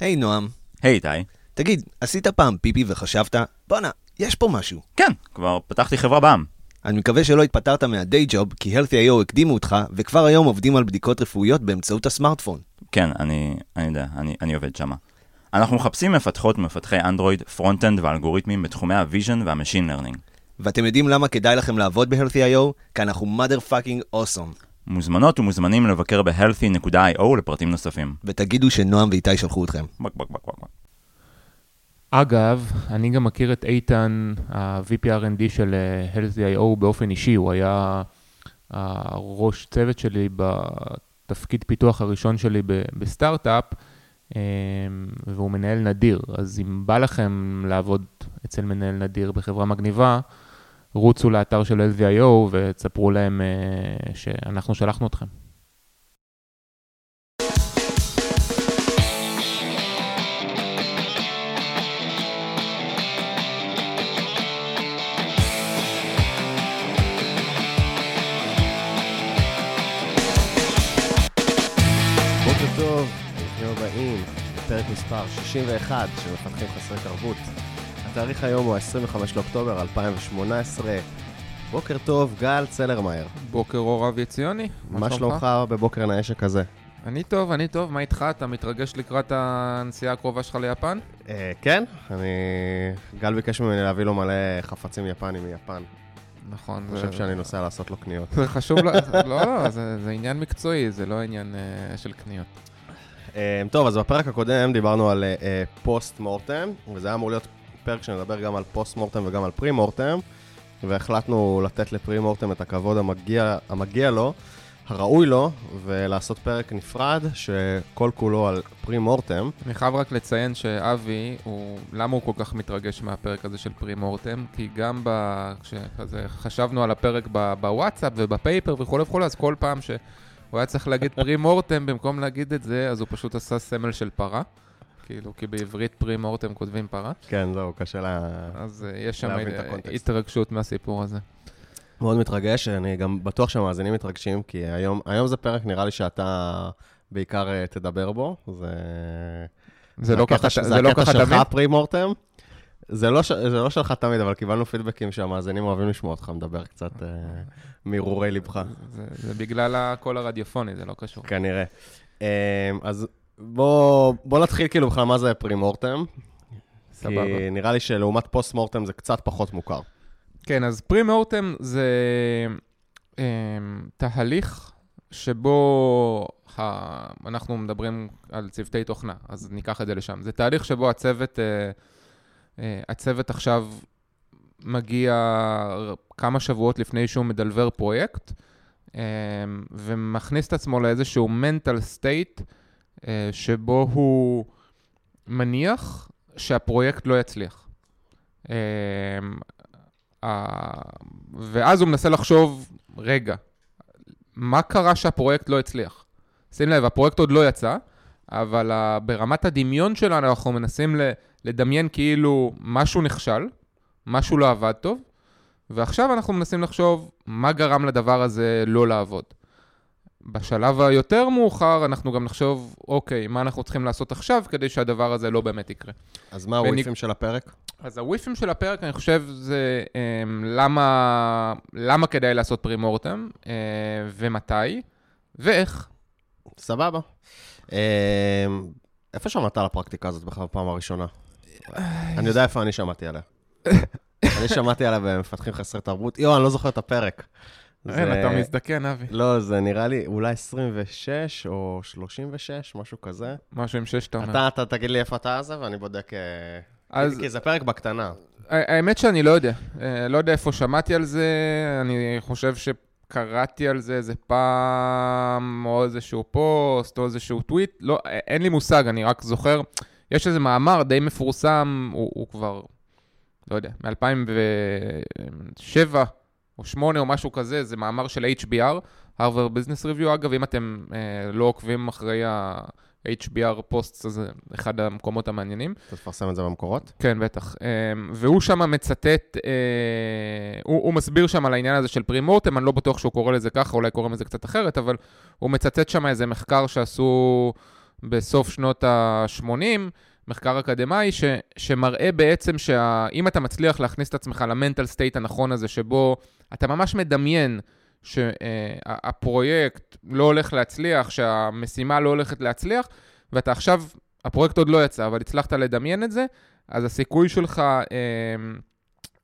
היי נועם, היי איתי. תגיד, עשית פעם פיפי וחשבת, בואנה, יש פה משהו. כן, כבר פתחתי חברה בעננים. אני מקווה שלא התפטרת מה day job, כי Healthy.io הקדימו אותך, וכבר היום עובדים על בדיקות רפואיות באמצעות הסמארטפון. כן, אני, אני יודע, אני, אני עובד שמה. אנחנו מחפשים מפתחות ומפתחי אנדרואיד, front-end ואלגוריתמים בתחומי ה vision וה machine learning. ואתם יודעים למה כדאי לכם לעבוד ב-Healthy.io? כי אנחנו mother fucking awesome. מוזמנות ומוזמנים לבקר ב-healthy.io לפרטים נוספים. ותגידו שנועם ואיתי שלחו אתכם. בק בק בק בק. בק. אגב, אני גם מכיר את איתן, ה-VP R&D של אה, Healthy.io באופן אישי, הוא היה הראש צוות שלי בתפקיד פיתוח הראשון שלי בסטארט-אפ, אה, והוא מנהל נדיר. אז אם בא לכם לעבוד אצל מנהל נדיר בחברה מגניבה, רוצו לאתר של Healthy.io ותספרו להם אה, שאנחנו שלחנו אתכם. בוקר טוב, ברוכים הבאים לפרק מספר 61 של מפתחים חסרי תרבות. התאריך היום הוא ה-25 לאוקטובר 2018. בוקר טוב, גל צלרמייר. בוקר אור אבי עציוני, מה שלומך בבוקר נאה שכזה? אני טוב, אני טוב, מה איתך? אתה מתרגש לקראת הנסיעה הקרובה שלך ליפן? אה, כן, אני... גל ביקש ממני להביא לו מלא חפצים יפנים מיפן. נכון. אני חושב שאני נוסע לעשות לו קניות. זה חשוב, לא, לא, זה, עניין מקצועי, זה לא עניין uh, של קניות. אה, טוב, אז בפרק הקודם דיברנו על אה, פוסט מורטם, וזה היה אמור להיות פרק שנדבר גם על פוסט מורטם וגם על פרי מורטם, והחלטנו לתת לפרי מורטם את הכבוד המגיע, המגיע לו, הראוי לו, ולעשות פרק נפרד שכל כולו על פרי מורטם. אני חייב רק לציין שאבי, הוא, למה הוא כל כך מתרגש מהפרק הזה של פרי מורטם? כי גם ב... כשכזה חשבנו על הפרק ב, בוואטסאפ ובפייפר וכולי וכולי, אז כל פעם שהוא היה צריך להגיד פרי מורטם, במקום להגיד את זה, אז הוא פשוט עשה סמל של פרה. כאילו, כי בעברית פרי מורטם כותבים פרה. כן, זהו, קשה לה... אז uh, יש שם הקונטקסט. התרגשות מהסיפור הזה. מאוד מתרגש, אני גם בטוח שהמאזינים מתרגשים, כי היום, היום זה פרק, נראה לי שאתה בעיקר אה, תדבר בו. זה... זה לא ככה זה לא ככה זה הקטע תמיד? שלך פרי מורטם. זה לא. זה לא שלך תמיד, אבל קיבלנו פידבקים שהמאזינים אוהבים לשמוע אותך מדבר קצת אה, מהרהורי ליבך, זה, זה בגלל הקול הרדיופוני, זה לא קשור. כנראה. אה, אז בוא, בוא נתחיל כאילו בכלל מה זה פרי מורטם. סבבה. כי נראה לי שלעומת פוסט מורטם זה קצת פחות מוכר. כן, אז פרי מורטם זה um, תהליך שבו ה... אנחנו מדברים על צוותי תוכנה, אז ניקח את זה לשם. זה תהליך שבו הצוות, uh, uh, הצוות עכשיו מגיע כמה שבועות לפני שהוא מדלבר פרויקט, um, ומכניס את עצמו לאיזשהו mental state שבו הוא מניח שהפרויקט לא יצליח. ה- ואז הוא מנסה לחשוב, רגע, מה קרה שהפרויקט לא הצליח? שים לב, הפרויקט עוד לא יצא, אבל ה- ברמת הדמיון שלנו אנחנו מנסים לדמיין כאילו משהו נכשל, משהו לא עבד טוב, ועכשיו אנחנו מנסים לחשוב מה גרם לדבר הזה לא לעבוד. בשלב היותר מאוחר אנחנו גם נחשוב, אוקיי, מה אנחנו צריכים לעשות עכשיו כדי שהדבר הזה לא באמת יקרה. אז מה בניג- הוויפים של הפרק? אז הוויפים של הפרק, אני חושב, זה um, למה, למה כדאי לעשות פרימורטם, uh, ומתי, ואיך. סבבה. אה, איפה שמעת על הפרקטיקה הזאת בכלל בפעם הראשונה? אני יודע איפה אני שמעתי עליה. אני שמעתי עליה במפתחים חסרי תרבות. יואו, אני לא זוכר את הפרק. אין, זה- אתה מזדקן, אבי. לא, זה נראה לי אולי 26 או 36, משהו כזה. משהו עם שש, אתה אומר. אתה, אתה תגיד לי איפה אתה זה, ואני בודק... אה, אז כי זה פרק בקטנה. האמת שאני לא יודע. אה, לא יודע איפה שמעתי על זה, אני חושב שקראתי על זה איזה פעם, או איזשהו פוסט, או איזשהו טוויט, לא, א- אין לי מושג, אני רק זוכר, יש איזה מאמר די מפורסם, הוא, הוא כבר, לא יודע, מ-2007 או 8 או משהו כזה, זה מאמר של HBR, Harvard Business Review, אגב, אם אתם אה, לא עוקבים אחרי ה-HBR פוסט, זה אחד המקומות המעניינים. אתה תפרסם את זה במקורות? כן, בטח. אמ, והוא שם מצטט, אה, הוא, הוא מסביר שם על העניין הזה של premortem, אני לא בטוח שהוא קורא לזה ככה, אולי קוראים לזה קצת אחרת, אבל הוא מצטט שם איזה מחקר שעשו בסוף שנות ה-80, מחקר אקדמאי, ש, שמראה בעצם שאם אתה מצליח להכניס את עצמך ל mental state הנכון הזה, שבו אתה ממש מדמיין שהפרויקט לא הולך להצליח, שהמשימה לא הולכת להצליח, ואתה עכשיו, הפרויקט עוד לא יצא, אבל הצלחת לדמיין את זה, אז הסיכוי שלך אה,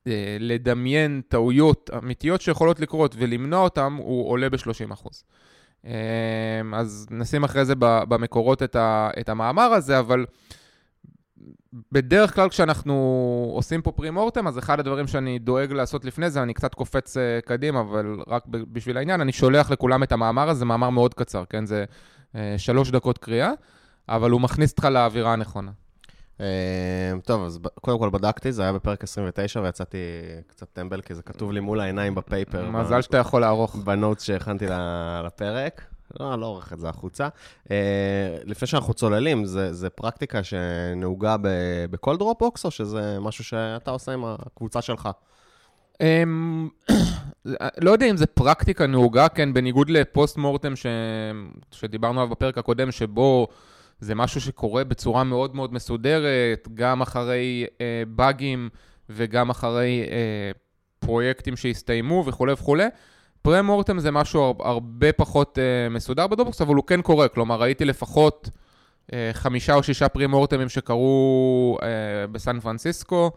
אה, לדמיין טעויות אמיתיות שיכולות לקרות ולמנוע אותן, הוא עולה ב-30%. אה, אז נשים אחרי זה במקורות את, את המאמר הזה, אבל... בדרך כלל כשאנחנו עושים פה פרימורטם, אז אחד הדברים שאני דואג לעשות לפני זה, אני קצת קופץ אה, קדימה, אבל רק בשביל העניין, אני שולח לכולם את המאמר הזה, מאמר מאוד קצר, כן? זה אה, שלוש דקות קריאה, אבל הוא מכניס אותך לאווירה הנכונה. אה, טוב, אז קודם כל בדקתי, זה היה בפרק 29 ויצאתי קצת טמבל, כי זה כתוב לי מול העיניים בפייפר. מזל שאתה יכול לערוך. בנוטס שהכנתי לפרק. לא, לא עורך את זה החוצה. אה, לפני שאנחנו צוללים, זה, זה פרקטיקה שנהוגה ב, בכל דרופבוקס, או שזה משהו שאתה עושה עם הקבוצה שלך? אמ, לא יודע אם זה פרקטיקה נהוגה, כן, בניגוד לפוסט מורטם ש... שדיברנו עליו בפרק הקודם, שבו זה משהו שקורה בצורה מאוד מאוד מסודרת, גם אחרי אה, באגים וגם אחרי אה, פרויקטים שהסתיימו וכולי וכולי. פרה-מורטם זה משהו הרבה פחות uh, מסודר בדרופבוקס, אבל הוא כן קורה, כלומר ראיתי לפחות uh, חמישה או שישה פרה-מורטמים שקרו uh, בסן פרנסיסקו,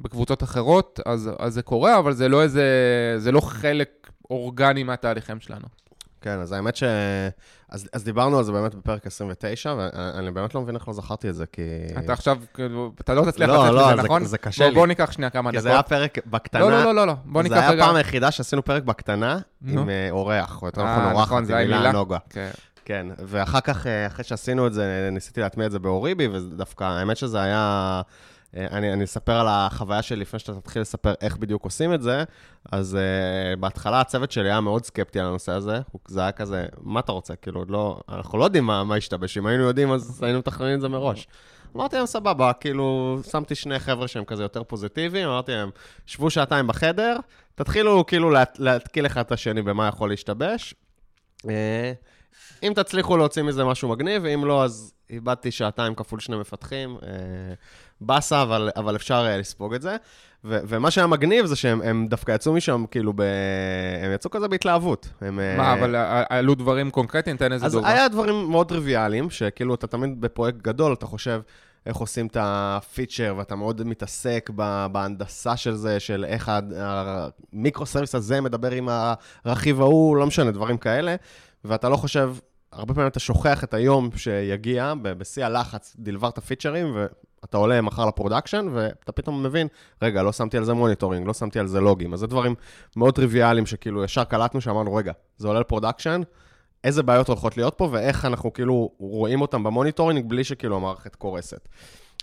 בקבוצות אחרות, אז, אז זה קורה, אבל זה לא איזה, זה לא חלק אורגני מהתהליכים שלנו. כן, אז האמת ש... אז, אז דיברנו על זה באמת בפרק 29, ואני באמת לא מבין איך לא זכרתי את זה, כי... אתה עכשיו, כאילו, אתה לא תצליח לא, לצאת לא, מזה, זה, נכון? לא, זה קשה בוא, לי. בוא ניקח שנייה כמה כי דקות. זה היה פרק בקטנה. לא, לא, לא, לא, בוא ניקח רגע... זה היה הפעם היחידה שעשינו פרק בקטנה עם אה, אורח, או יותר נכון אה, אורחת, נכון, עם הילה נוגה. כן. כן, ואחר כך, אה, אחרי שעשינו את זה, ניסיתי להטמיע את זה באוריבי, ודווקא, האמת שזה היה... אה, אני, אני אספר על החוויה שלי לפני שאתה תתחיל לספר איך בדיוק עושים את זה. אז uh, בהתחלה הצוות שלי היה מאוד סקפטי על הנושא הזה. זה היה כזה, מה אתה רוצה? כאילו, לא, אנחנו לא יודעים מה, מה ישתבש. אם היינו יודעים, אז היינו מתכננים את זה מראש. אמרתי להם, סבבה, כאילו, שמתי שני חבר'ה שהם כזה יותר פוזיטיביים, אמרתי להם, שבו שעתיים בחדר, תתחילו כאילו לה, להתקיל אחד את השני במה יכול להשתבש. Uh, אם תצליחו להוציא מזה משהו מגניב, ואם לא, אז איבדתי שעתיים כפול שני מפתחים. Uh, באסה, אבל, אבל אפשר uh, לספוג את זה. ו- ומה שהיה מגניב זה שהם דווקא יצאו משם, כאילו, ב... הם יצאו כזה בהתלהבות. הם, מה, uh... אבל עלו דברים קונקרטיים? תן איזה דוגמא. אז היה דברים מאוד טריוויאליים, שכאילו, אתה תמיד בפרויקט גדול, אתה חושב... איך עושים את ה feature, ואתה מאוד מתעסק בהנדסה של זה, של איך ה micro-service הזה מדבר עם הרכיב ההוא, לא משנה, דברים כאלה, ואתה לא חושב, הרבה פעמים אתה שוכח את היום שיגיע, בשיא הלחץ delivery פיצ'רים, אתה עולה מחר ל production, ואתה פתאום מבין, רגע, לא שמתי על זה monitoring, לא שמתי על זה לוגים. אז זה דברים מאוד טריוויאליים שכאילו ישר קלטנו, שאמרנו, רגע, זה עולה ל production, איזה בעיות הולכות להיות פה, ואיך אנחנו כאילו רואים אותם ב monitoring בלי שכאילו המערכת קורסת.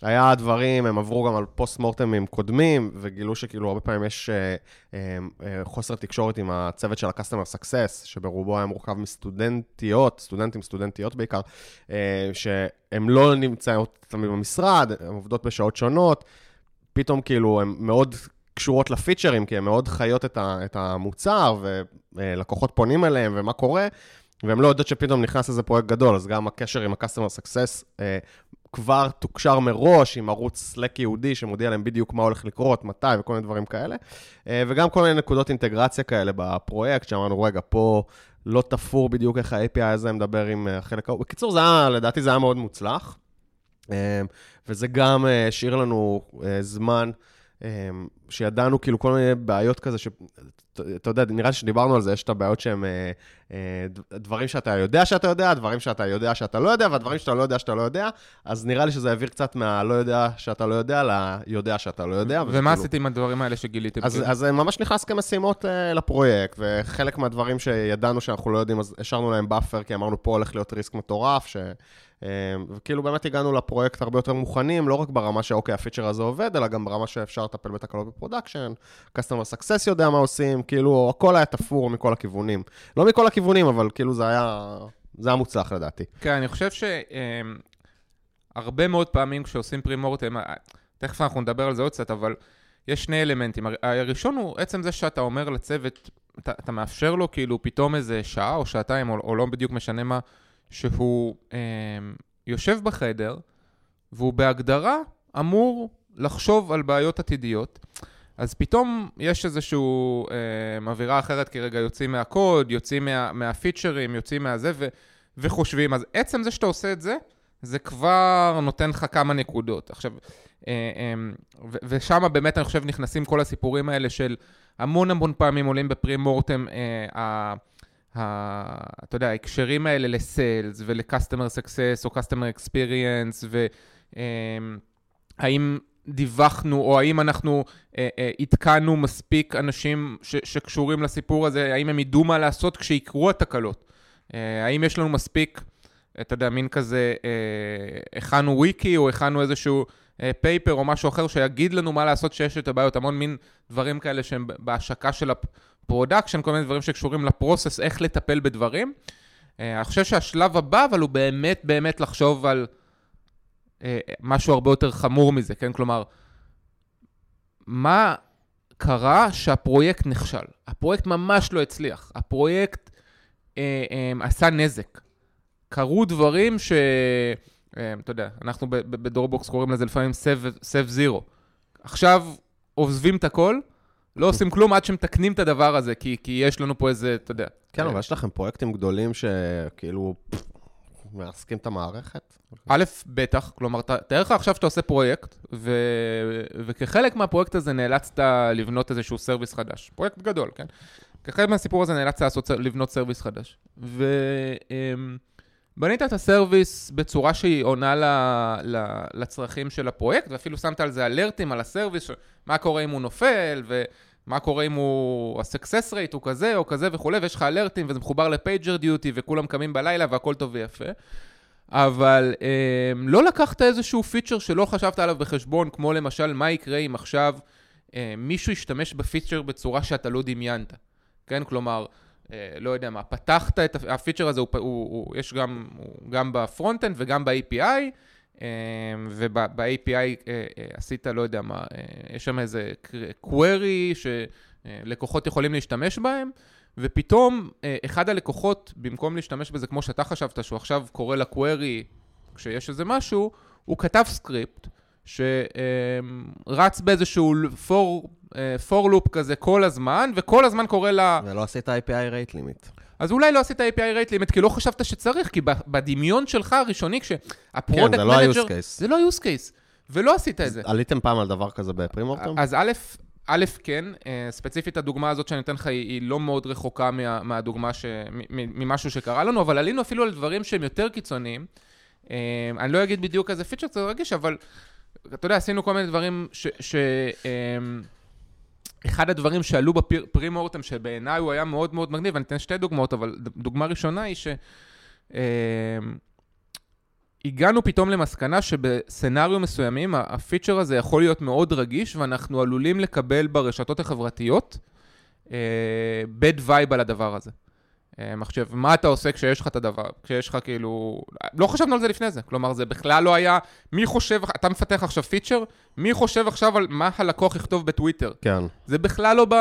היה דברים, הם עברו גם על פוסט מורטמים קודמים, וגילו שכאילו הרבה פעמים יש אה, אה, אה, חוסר תקשורת עם הצוות של ה-customer success, שברובו היה מורכב מסטודנטיות, סטודנטים, סטודנטיות בעיקר, שהן לא נמצאות תמיד במשרד, הן עובדות בשעות שונות, פתאום כאילו הן מאוד קשורות לפיצ'רים, כי הן מאוד חיות את, המוצר, ולקוחות פונים אליהם, ומה קורה. והן לא יודעות שפתאום נכנס איזה פרויקט גדול, אז גם הקשר עם ה-customer success אה, כבר תוקשר מראש עם ערוץ Slack ייעודי שמודיע להם בדיוק מה הולך לקרות, מתי וכל מיני דברים כאלה. אה, וגם כל מיני נקודות אינטגרציה כאלה בפרויקט, שאמרנו, רגע, פה לא תפור בדיוק איך ה-API הזה מדבר עם החלק ההוא. בקיצור, זה היה, לדעתי זה היה מאוד מוצלח. אה, וזה גם אה, השאיר לנו אה, זמן. אמ, שידענו כאילו כל מיני בעיות כזה, שאתה יודע, נראה לי שדיברנו על זה, יש את הבעיות שהן אה, אה, דברים שאתה יודע שאתה יודע, דברים שאתה יודע שאתה לא יודע, והדברים שאתה לא יודע שאתה לא יודע, אז נראה לי שזה העביר קצת מהלא יודע שאתה לא יודע, ליודע שאתה לא יודע. ומה עשית עם הדברים האלה שגיליתם? אז, אז ממש נכנס כמשימות לפרויקט, וחלק מהדברים שידענו שאנחנו לא יודעים, אז השארנו להם buffer, כי אמרנו, פה הולך להיות risk מטורף, ש... אמ, וכאילו באמת הגענו לפרויקט הרבה יותר מוכנים, לא רק ברמה שאוקיי, הפיצ'ר הזה עובד, אלא גם ברמה שאפשר לטפל בתקלות ב production, customer success יודע מה עושים, כאילו הכל היה תפור מכל הכיוונים. לא מכל הכיוונים, אבל כאילו זה היה, זה היה מוצלח לדעתי. כן, אני חושב שהרבה מאוד פעמים כשעושים פרימורטם, תכף אנחנו נדבר על זה עוד קצת, אבל יש שני אלמנטים. הראשון הוא עצם זה שאתה אומר לצוות, אתה, אתה מאפשר לו כאילו פתאום איזה שעה או שעתיים, או, או לא בדיוק משנה מה, שהוא אה, יושב בחדר, והוא בהגדרה אמור לחשוב על בעיות עתידיות. אז פתאום יש איזושהי אה, אווירה אחרת, כי רגע יוצאים מהקוד, יוצאים מה, מהפיצ'רים, יוצאים מהזה, ו, וחושבים. אז עצם זה שאתה עושה את זה, זה כבר נותן לך כמה נקודות. עכשיו, אה, אה, ו- ושם באמת, אני חושב, נכנסים כל הסיפורים האלה של המון המון פעמים עולים בפרי מורטם, אה, אתה יודע, ההקשרים האלה לסיילס ול-customer success או customer experience, והאם דיווחנו, או האם אנחנו אה, אה, עדכנו מספיק אנשים ש, שקשורים לסיפור הזה, האם הם ידעו מה לעשות כשיקרו התקלות? אה, האם יש לנו מספיק, אתה יודע, מין כזה, הכנו וויקי, או הכנו איזשהו paper או משהו אחר שיגיד לנו מה לעשות כשיש את הבעיות, המון מין דברים כאלה שהם בהשקה של ה production, כל מיני דברים שקשורים ל process, איך לטפל בדברים. אני חושב שהשלב הבא, אבל הוא באמת באמת לחשוב על אה, משהו הרבה יותר חמור מזה, כן? כלומר, מה קרה שהפרויקט נכשל? הפרויקט ממש לא הצליח. הפרויקט אה, אה, עשה נזק. קרו דברים ש... אה, אתה יודע, אנחנו בדורבוקס קוראים לזה לפעמים סב זירו. עכשיו עוזבים את הכל, לא עושים כלום עד שמתקנים את הדבר הזה, כי, כי יש לנו פה איזה, אתה יודע. כן, אבל יש לכם פרויקטים גדולים שכאילו מרסקים את המערכת? א', בטח, כלומר, תאר לך עכשיו שאתה עושה פרויקט, ו... וכחלק מהפרויקט הזה נאלצת לבנות איזשהו service חדש. פרויקט גדול, כן? כחלק מהסיפור הזה נאלצת לעשות, לבנות service חדש. ובנית את ה service בצורה שהיא עונה ל... ל... לצרכים של הפרויקט, ואפילו שמת על זה alertים על ה service, מה קורה אם הוא נופל, ו... מה קורה אם הוא, ה-success rate הוא כזה או כזה וכולי, ויש לך alertים וזה מחובר ל PagerDuty וכולם קמים בלילה והכל טוב ויפה. אבל אה, לא לקחת איזשהו פיצ'ר שלא חשבת עליו בחשבון, כמו למשל, מה יקרה אם עכשיו אה, מישהו ישתמש בפיצ'ר בצורה שאתה לא דמיינת. כן, כלומר, לא יודע מה, פתחת את הפיצ'ר הזה, הוא, הוא, הוא, יש גם, הוא, גם ב front-end וגם ב-API, אמ, וב-API אה, אה, עשית, לא יודע מה, אה, יש שם איזה query שלקוחות יכולים להשתמש בהם, ופתאום אחד הלקוחות, במקום להשתמש בזה כמו שאתה חשבת, שהוא עכשיו קורא ל-query כשיש איזה משהו, הוא כתב סקריפט שרץ באיזשהו for, for loop כזה כל הזמן, וכל הזמן קורא ל... ולא עשית API rate limit. אז אולי לא עשית API rate limit, כי לא חשבת שצריך, כי בדמיון שלך הראשוני, כשהפרודקט כן, זה לא ה-use case. זה לא ה-use case, ולא עשית את זה. עליתם פעם על דבר כזה בפרימורטום? אז א', א', כן, אה, ספציפית הדוגמה הזאת שאני אתן לך היא, היא לא מאוד רחוקה מה, מהדוגמה, ש, ממשהו שקרה לנו, אבל עלינו אפילו על דברים שהם יותר קיצוניים. אה, אני לא אגיד בדיוק איזה פיצ'ר צריך להרגיש, אבל אתה יודע, עשינו כל מיני דברים ש... ש אה, אחד הדברים שעלו בפרי מורטם, שבעיניי הוא היה מאוד מאוד מגניב, אני אתן שתי דוגמאות, אבל דוגמה ראשונה היא ש... אה, הגענו פתאום למסקנה שבסצנריו מסוימים הפיצ'ר הזה יכול להיות מאוד רגיש ואנחנו עלולים לקבל ברשתות החברתיות אה, bad vibe על הדבר הזה. מחשב, מה אתה עושה כשיש לך את הדבר, כשיש לך כאילו... לא חשבנו על זה לפני זה, כלומר זה בכלל לא היה... מי חושב, אתה מפתח עכשיו פיצ'ר, מי חושב עכשיו על מה הלקוח יכתוב בטוויטר? כן. זה בכלל לא ב...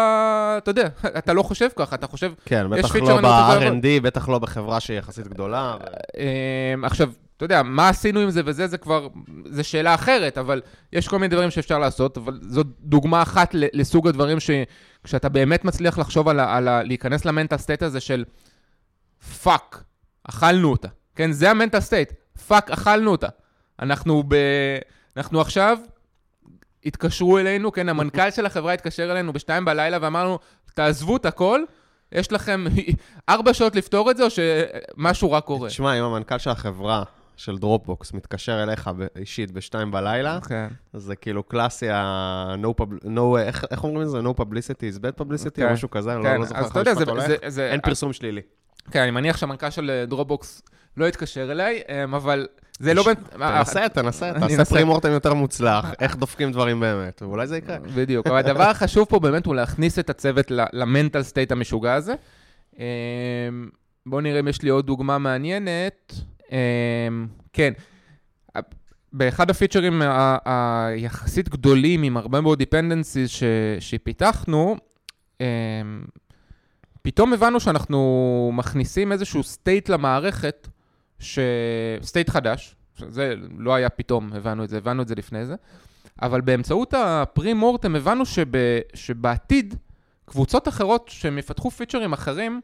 אתה יודע, אתה לא חושב ככה, אתה חושב... כן, בטח לא ב-R&D, בטח לא בחברה שהיא יחסית גדולה. אה, עכשיו, אתה יודע, מה עשינו עם זה וזה, זה כבר, זה שאלה אחרת, אבל יש כל מיני דברים שאפשר לעשות, אבל זו דוגמה אחת לסוג הדברים שכשאתה באמת מצליח לחשוב על, ה, על ה, להיכנס ל mental state הזה של fuck, אכלנו אותה. כן, זה ה mental state, fuck, אכלנו אותה. אנחנו ב... אנחנו עכשיו, התקשרו אלינו, כן, המנכ"ל של החברה התקשר אלינו בשתיים בלילה ואמרנו, תעזבו את הכל, יש לכם ארבע שעות לפתור את זה, או שמשהו רע קורה? תשמע, אם המנכ"ל של החברה של דרופבוקס מתקשר אליך אישית בשתיים בלילה, כן. זה כאילו classic ה-no, pub... no, איך, איך אומרים לזה? no publicity is bad publicity, כן. או משהו כזה, אני לא, כן. לא זוכר איך המשפט הולך. זה, זה, אין פרסום שלילי. כן, אני מניח שהמנכ"ל של דרופבוקס לא יתקשר אליי, אמ, אבל זה לא... תנסה, תנסה, תעשה pre-mortem יותר מוצלח, איך דופקים דברים באמת, ואולי זה יקרה. בדיוק, אבל הדבר החשוב פה באמת הוא להכניס את הצוות למנטל סטייט המשוגע הזה. אמ, בואו נראה אם יש לי עוד דוגמה מעניינת. אמ, כן, באחד הפיצ'רים היחסית גדולים עם הרבה מאוד dependencies שפיתחנו, פתאום הבנו שאנחנו מכניסים איזשהו state למערכת, ש... state חדש, זה לא היה פתאום, הבנו את זה, הבנו את זה לפני זה. אבל באמצעות הפרי מורטם הבנו שב, שבעתיד, קבוצות אחרות שהם יפתחו פיצ'רים אחרים,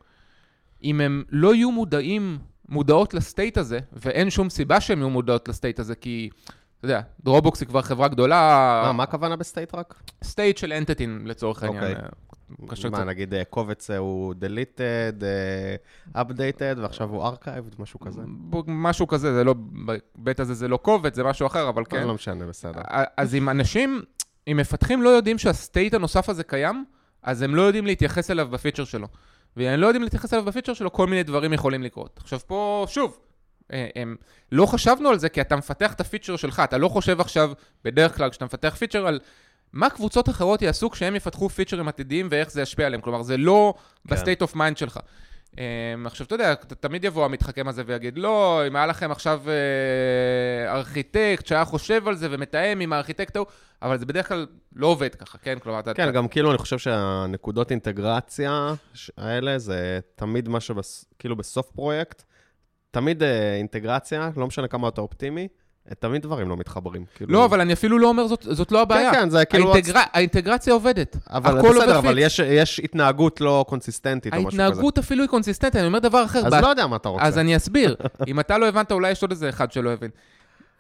אם הם לא יהיו מודעים, מודעות לסטייט הזה, ואין שום סיבה שהם יהיו מודעות לסטייט הזה, כי, אתה יודע, דרובוקס היא כבר חברה גדולה, מה, מה הכוונה בסטייט רק? סטייט של אנטטין לצורך העניין. אוקיי. קשה מה. נגיד אה, קובץ אה, הוא deleted, אה, updated, ועכשיו הוא archived, משהו כזה? משהו כזה, זה לא, בהיבט הזה זה לא קובץ, זה משהו אחר, אבל כן. לא משנה, בסדר. אז אם אנשים, אם מפתחים לא יודעים שה state הנוסף הזה קיים, אז הם לא יודעים להתייחס אליו בפיצ'ר שלו. ואם הם לא יודעים להתייחס אליו בפיצ'ר שלו, כל מיני דברים יכולים לקרות. עכשיו פה, שוב, הם, לא חשבנו על זה כי אתה מפתח את הפיצ'ר שלך, אתה לא חושב עכשיו, בדרך כלל כשאתה מפתח פיצ'ר, על מה קבוצות אחרות יעשו כשהם יפתחו פיצ'רים עתידיים ואיך זה ישפיע עליהם. כלומר, זה לא כן. ב state of mind שלך. Um, עכשיו, אתה יודע, תמיד יבוא המתחכם הזה ויגיד, לא, אם היה לכם עכשיו uh, ארכיטקט שהיה חושב על זה ומתאם עם הארכיטקט ההוא, אבל זה בדרך כלל לא עובד ככה, כן? כלומר, אתה... כן, אתה- גם כאילו אני חושב שהנקודות אינטגרציה האלה זה תמיד מה שכאילו בסוף פרויקט, תמיד אה, אינטגרציה, לא משנה כמה אתה אופטימי, אה, תמיד דברים לא מתחברים. כאילו- לא, אבל אני אפילו לא אומר, זאת, זאת לא הבעיה. כן, כן, זה כאילו... האינטגר... האינטגרציה עובדת. אבל בסדר, אבל. יש, יש התנהגות לא consistentית או משהו כזה. ההתנהגות אפילו היא consistentית, אני אומר דבר אחר. אז בה- לא יודע מה אתה רוצה. אז אני אסביר. אם אתה לא הבנת, אולי יש עוד איזה אחד שלא הבין.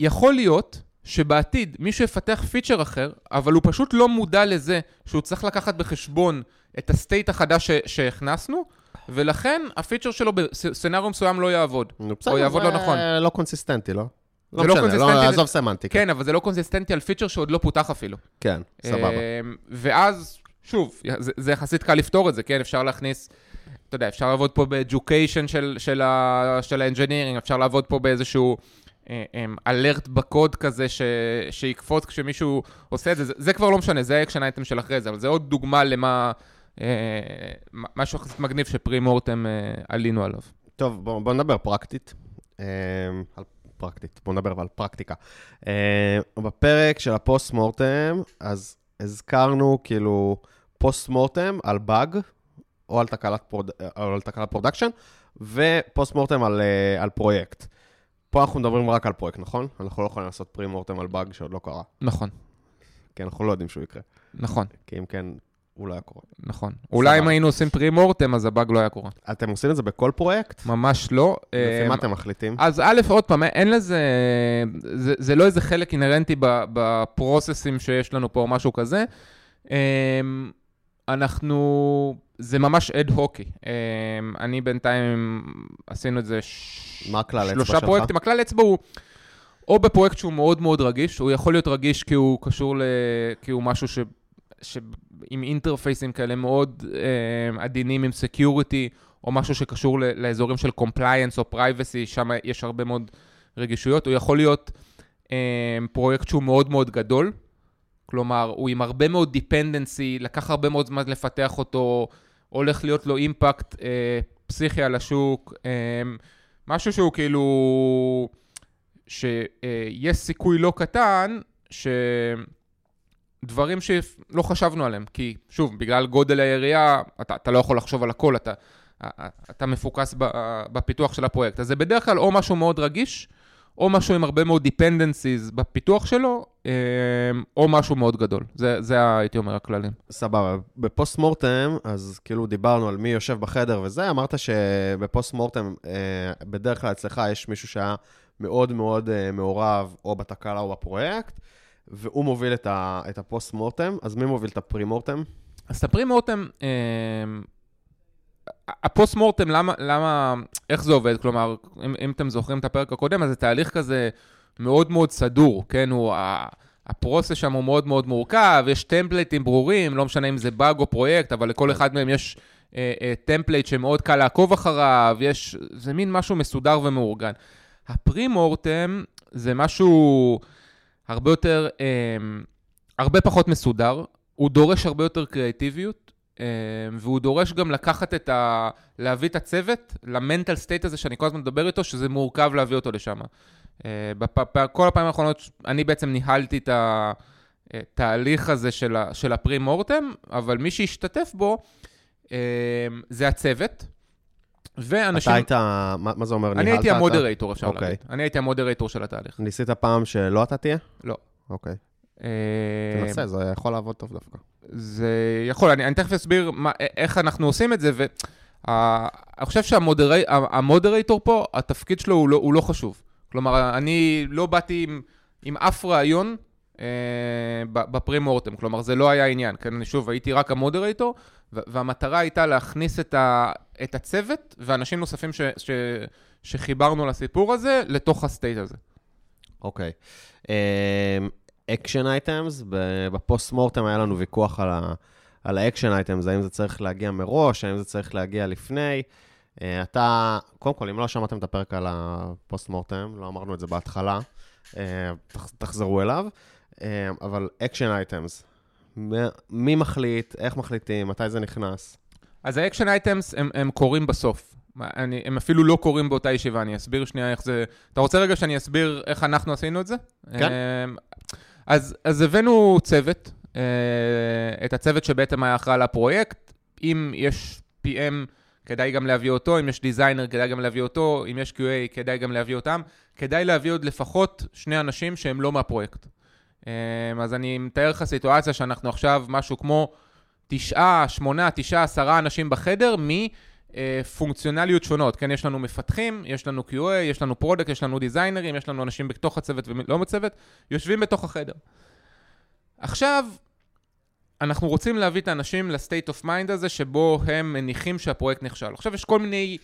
יכול להיות שבעתיד מישהו יפתח פיצ'ר אחר, אבל הוא פשוט לא מודע לזה שהוא צריך לקחת בחשבון את ה state החדש ש- שהכנסנו, ולכן הפיצ'ר שלו ב scenario מסוים לא יעבוד. או יעבוד לא נכון. לא consistentי, לא? לא לא משנה, לא, זה- עזוב סמנטיקה. כן, אבל זה לא consistentי על פיצ'ר שעוד לא פותח אפילו. כן, סבבה. אמ, ואז, שוב, זה, זה יחסית קל לפתור את זה, כן? אפשר להכניס, אתה יודע, אפשר לעבוד פה ב-education של, של, ה, של ה-engineering, אפשר לעבוד פה באיזשהו alert בקוד כזה ש, שיקפוץ כשמישהו עושה את זה. זה, זה כבר לא משנה, זה ה action item של אחרי זה, אבל זה עוד דוגמה למה, אה, משהו יחסית מגניב ש pre-mortem אה, עלינו עליו. טוב, בואו בוא נדבר פרקטית. אה, על פרקטית, בואו נדבר על פרקטיקה. אה, בפרק של ה post-mortem, אז הזכרנו כאילו post-mortem על באג, או על תקלת, prod... או על תקלת production, ו post mortem על, אה, על פרויקט. פה אנחנו מדברים רק על פרויקט, נכון? אנחנו לא יכולים לעשות pre mortem על באג שעוד לא קרה. נכון, כי אנחנו לא יודעים שהוא יקרה. נכון, כי אם כן, הוא לא היה קורה. נכון. אולי אם. היינו עושים pre mortem, אז הבאג לא היה קורה. אתם עושים את זה בכל פרויקט? ממש לא. לפי מה אתם מחליטים? אז א', עוד פעם, אין לזה, זה, זה לא איזה חלק אינהרנטי ב processים שיש לנו פה או משהו כזה. אמ, אנחנו, זה ממש אד הוקי. אמ, אני בינתיים עשינו את זה ש... מה הכלל אצבע שלושה שלך? פרויקטים. הכלל אצבע הוא או בפרויקט שהוא מאוד מאוד רגיש, הוא יכול להיות רגיש כי הוא קשור ל... כי הוא משהו ש... עם אינטרפייסים כאלה מאוד אמ, עדינים עם security, או משהו שקשור ל- לאזורים של compliance או privacy, שם יש הרבה מאוד רגישויות. הוא יכול להיות אמ, פרויקט שהוא מאוד מאוד גדול, כלומר, הוא עם הרבה מאוד dependency, לקח הרבה מאוד זמן לפתח אותו, הולך להיות לו impact אה, פסיכי על השוק, אמ, משהו שהוא כאילו, שיש סיכוי לא קטן, ש... דברים שלא חשבנו עליהם, כי שוב, בגלל גודל היריעה, אתה, אתה לא יכול לחשוב על הכל, אתה, אתה מפוקס בפיתוח של הפרויקט. אז זה בדרך כלל או משהו מאוד רגיש, או משהו עם הרבה מאוד dependencies בפיתוח שלו, אה, או משהו מאוד גדול. זה, זה הייתי אומר הכללים. סבבה. ב post mortem, אז כאילו דיברנו על מי יושב בחדר וזה, אמרת שב post mortem, אה, בדרך כלל אצלך יש מישהו שהיה מאוד מאוד אה, מעורב, או בתקלה או בפרויקט, והוא מוביל את, ה, את ה post mortem, אז מי מוביל את ה pre mortem? אז ה pre mortem, אה, ה post mortem, למה, למה, איך זה עובד? כלומר, אם, אם אתם זוכרים את הפרק הקודם, אז זה תהליך כזה מאוד מאוד סדור, כן? הוא, ה process שם הוא מאוד מאוד מורכב, יש טמפלייטים ברורים, לא משנה אם זה באג או פרויקט, אבל לכל אחד מהם יש אה, אה, template שמאוד קל לעקוב אחריו, יש, זה מין משהו מסודר ומאורגן. ה pre mortem זה משהו הרבה יותר, אה, הרבה פחות מסודר, הוא דורש הרבה יותר קריאטיביות, אה, והוא דורש גם לקחת את ה... להביא את הצוות למנטל סטייט הזה שאני כל הזמן מדבר איתו, שזה מורכב להביא אותו לשם. אה, בפ... כל הפעמים האחרונות אני בעצם ניהלתי את התהליך הזה של, ה... של הפרי מורטם, אבל מי שהשתתף בו אה, זה הצוות. ואנשים... אתה היית, מה מה זה אומר? אני הייתי את ה- המודרטור, אפשר אוקיי. להגיד. אני הייתי המודרטור של התהליך. ניסית פעם שלא אתה תהיה? לא. אוקיי. אה, תנסה, זה יכול לעבוד טוב דווקא. זה יכול, אני, אני תכף אסביר מה, איך אנחנו עושים את זה, ואני חושב שהמודרטור פה, התפקיד שלו הוא לא, הוא לא חשוב. כלומר, אני לא באתי עם, עם אף רעיון אה, בפרימורטם, כלומר, זה לא היה עניין, כן? אני שוב, הייתי רק המודרטור, ו- והמטרה הייתה להכניס את, ה, את הצוות ואנשים נוספים ש, ש, שחיברנו לסיפור הזה לתוך ה state הזה. אוקיי. action items, ב post mortem היה לנו ויכוח על ה- על ה action items, האם זה צריך להגיע מראש, האם זה צריך להגיע לפני. אה, אתה, קודם כל, אם לא שמעתם את הפרק על ה post mortem, לא אמרנו את זה בהתחלה, אה, תח- תחזרו אליו, אה, אבל action items, מי מחליט, איך מחליטים, מתי זה נכנס? אז ה action items הם, הם קורים בסוף. אני, הם אפילו לא קורים באותה ישיבה, אני אסביר שנייה איך זה... אתה רוצה רגע שאני אסביר איך אנחנו עשינו את זה? כן. אמ, אז, אז הבאנו צוות, אה, את הצוות שבעצם היה אחראי לפרויקט. אם יש PM, כדאי גם להביא אותו, אם יש designer, כדאי גם להביא אותו, אם יש QA, כדאי גם להביא אותם. כדאי להביא עוד לפחות שני אנשים שהם לא מהפרויקט. אמ, אז אני מתאר לך סיטואציה שאנחנו עכשיו משהו כמו תשעה, שמונה, תשעה, עשרה אנשים בחדר מפונקציונליות שונות. כן, יש לנו מפתחים, יש לנו QA, יש לנו product, יש לנו דיזיינרים, יש לנו אנשים בתוך הצוות ולא בצוות, יושבים בתוך החדר. עכשיו, אנחנו רוצים להביא את האנשים ל state of mind הזה, שבו הם מניחים שהפרויקט נכשל. עכשיו, יש כל מיני...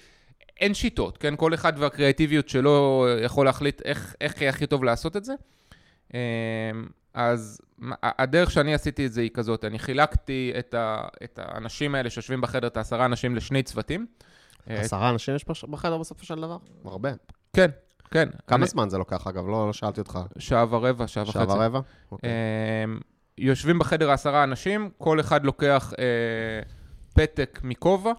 אין שיטות, כן? כל אחד והקריאטיביות שלו יכול להחליט איך, איך הכי טוב לעשות את זה. אמ, אז הדרך שאני עשיתי את זה היא כזאת, אני חילקתי את, ה, את האנשים האלה שיושבים בחדר, את העשרה אנשים, לשני צוותים. אה, עשרה אנשים יש בחדר בסופו של דבר? הרבה. כן, כן. כמה אני- זמן זה לוקח, אגב? לא לא שאלתי אותך. שעה ורבע, שעה וחצי. שעה ורבע? אוקיי. אמ, יושבים בחדר עשרה אנשים, כל אחד לוקח אה, פתק מכובע,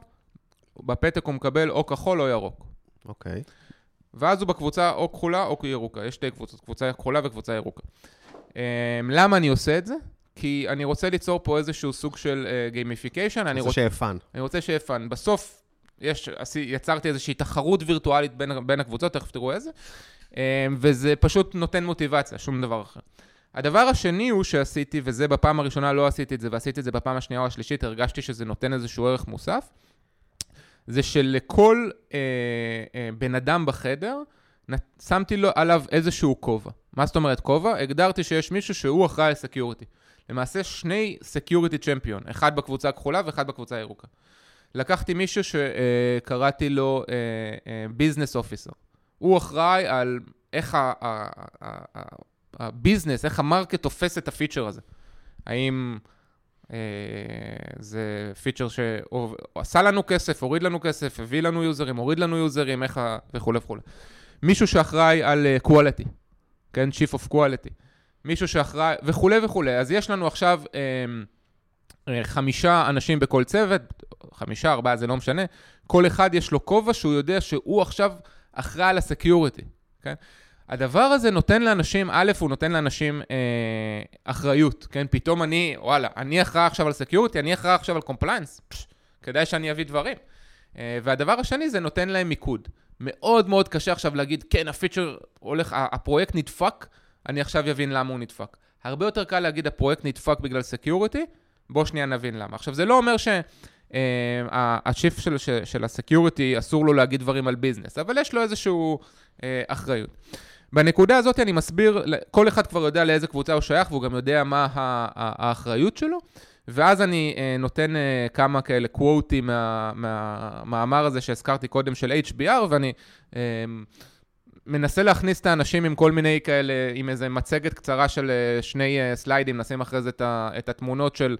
בפתק הוא מקבל או כחול או ירוק. אוקיי. ואז הוא בקבוצה או כחולה או ירוקה. יש שתי קבוצות, קבוצה כחולה וקבוצה ירוקה. אמ, למה אני עושה את זה? כי אני רוצה ליצור פה איזשהו סוג של gamification, אני, אני רוצ... רוצה שיהיה fun. אני רוצה שיהיה fun. בסוף יש, יצרתי איזושהי תחרות וירטואלית בין, בין הקבוצות, תכף תראו איזה, אמ, וזה פשוט נותן מוטיבציה, שום דבר אחר. הדבר השני הוא שעשיתי, וזה בפעם הראשונה לא עשיתי את זה, ועשיתי את זה בפעם השנייה או השלישית, הרגשתי שזה נותן איזשהו ערך מוסף, זה שלכל אה, אה, בן אדם בחדר, שמתי לו עליו איזשהו כובע. מה זאת אומרת כובע? הגדרתי שיש מישהו שהוא אחראי על security. למעשה שני security champion, אחד בקבוצה הכחולה ואחד בקבוצה הירוקה. לקחתי מישהו שקראתי לו business officer. הוא אחראי על איך ה business, איך ה market תופס את ה feature הזה. האם אה, זה feature שעשה לנו כסף, הוריד לנו כסף, הביא לנו יוזרים, הוריד לנו יוזרים, איך ה... וכולי וכולי. מישהו שאחראי על אה, quality, כן? Chief of quality. מישהו שאחראי, וכולי וכולי. אז יש לנו עכשיו אה, אה, חמישה אנשים בכל צוות, חמישה, ארבעה, זה לא משנה. כל אחד יש לו כובע שהוא יודע שהוא עכשיו אחראי על ה security, כן? הדבר הזה נותן לאנשים, א', הוא נותן לאנשים אה, אחריות, כן? פתאום אני, וואלה, אני אחראי עכשיו על security, אני אחראי עכשיו על compliance, כדאי שאני אביא דברים. אה, והדבר השני, זה נותן להם מיקוד. מאוד מאוד קשה עכשיו להגיד, כן, ה feature הולך, הפרויקט נדפק, אני עכשיו אבין למה הוא נדפק. הרבה יותר קל להגיד, הפרויקט נדפק בגלל security, בוא שנייה נבין למה. עכשיו, זה לא אומר ש... ה chief של, של, של ה security, אסור לו להגיד דברים על business, אבל יש לו איזושהי אה, אחריות. בנקודה הזאת אני מסביר, כל אחד כבר יודע לאיזה קבוצה הוא שייך, והוא גם יודע מה האחריות שלו, ואז אני אה, נותן אה, כמה כאלה קוואטים מה- מהמאמר הזה שהזכרתי קודם של HBR, ואני אה, מנסה להכניס את האנשים עם כל מיני כאלה, עם איזה מצגת קצרה של שני סליידים, נשים אחרי זה את התמונות של...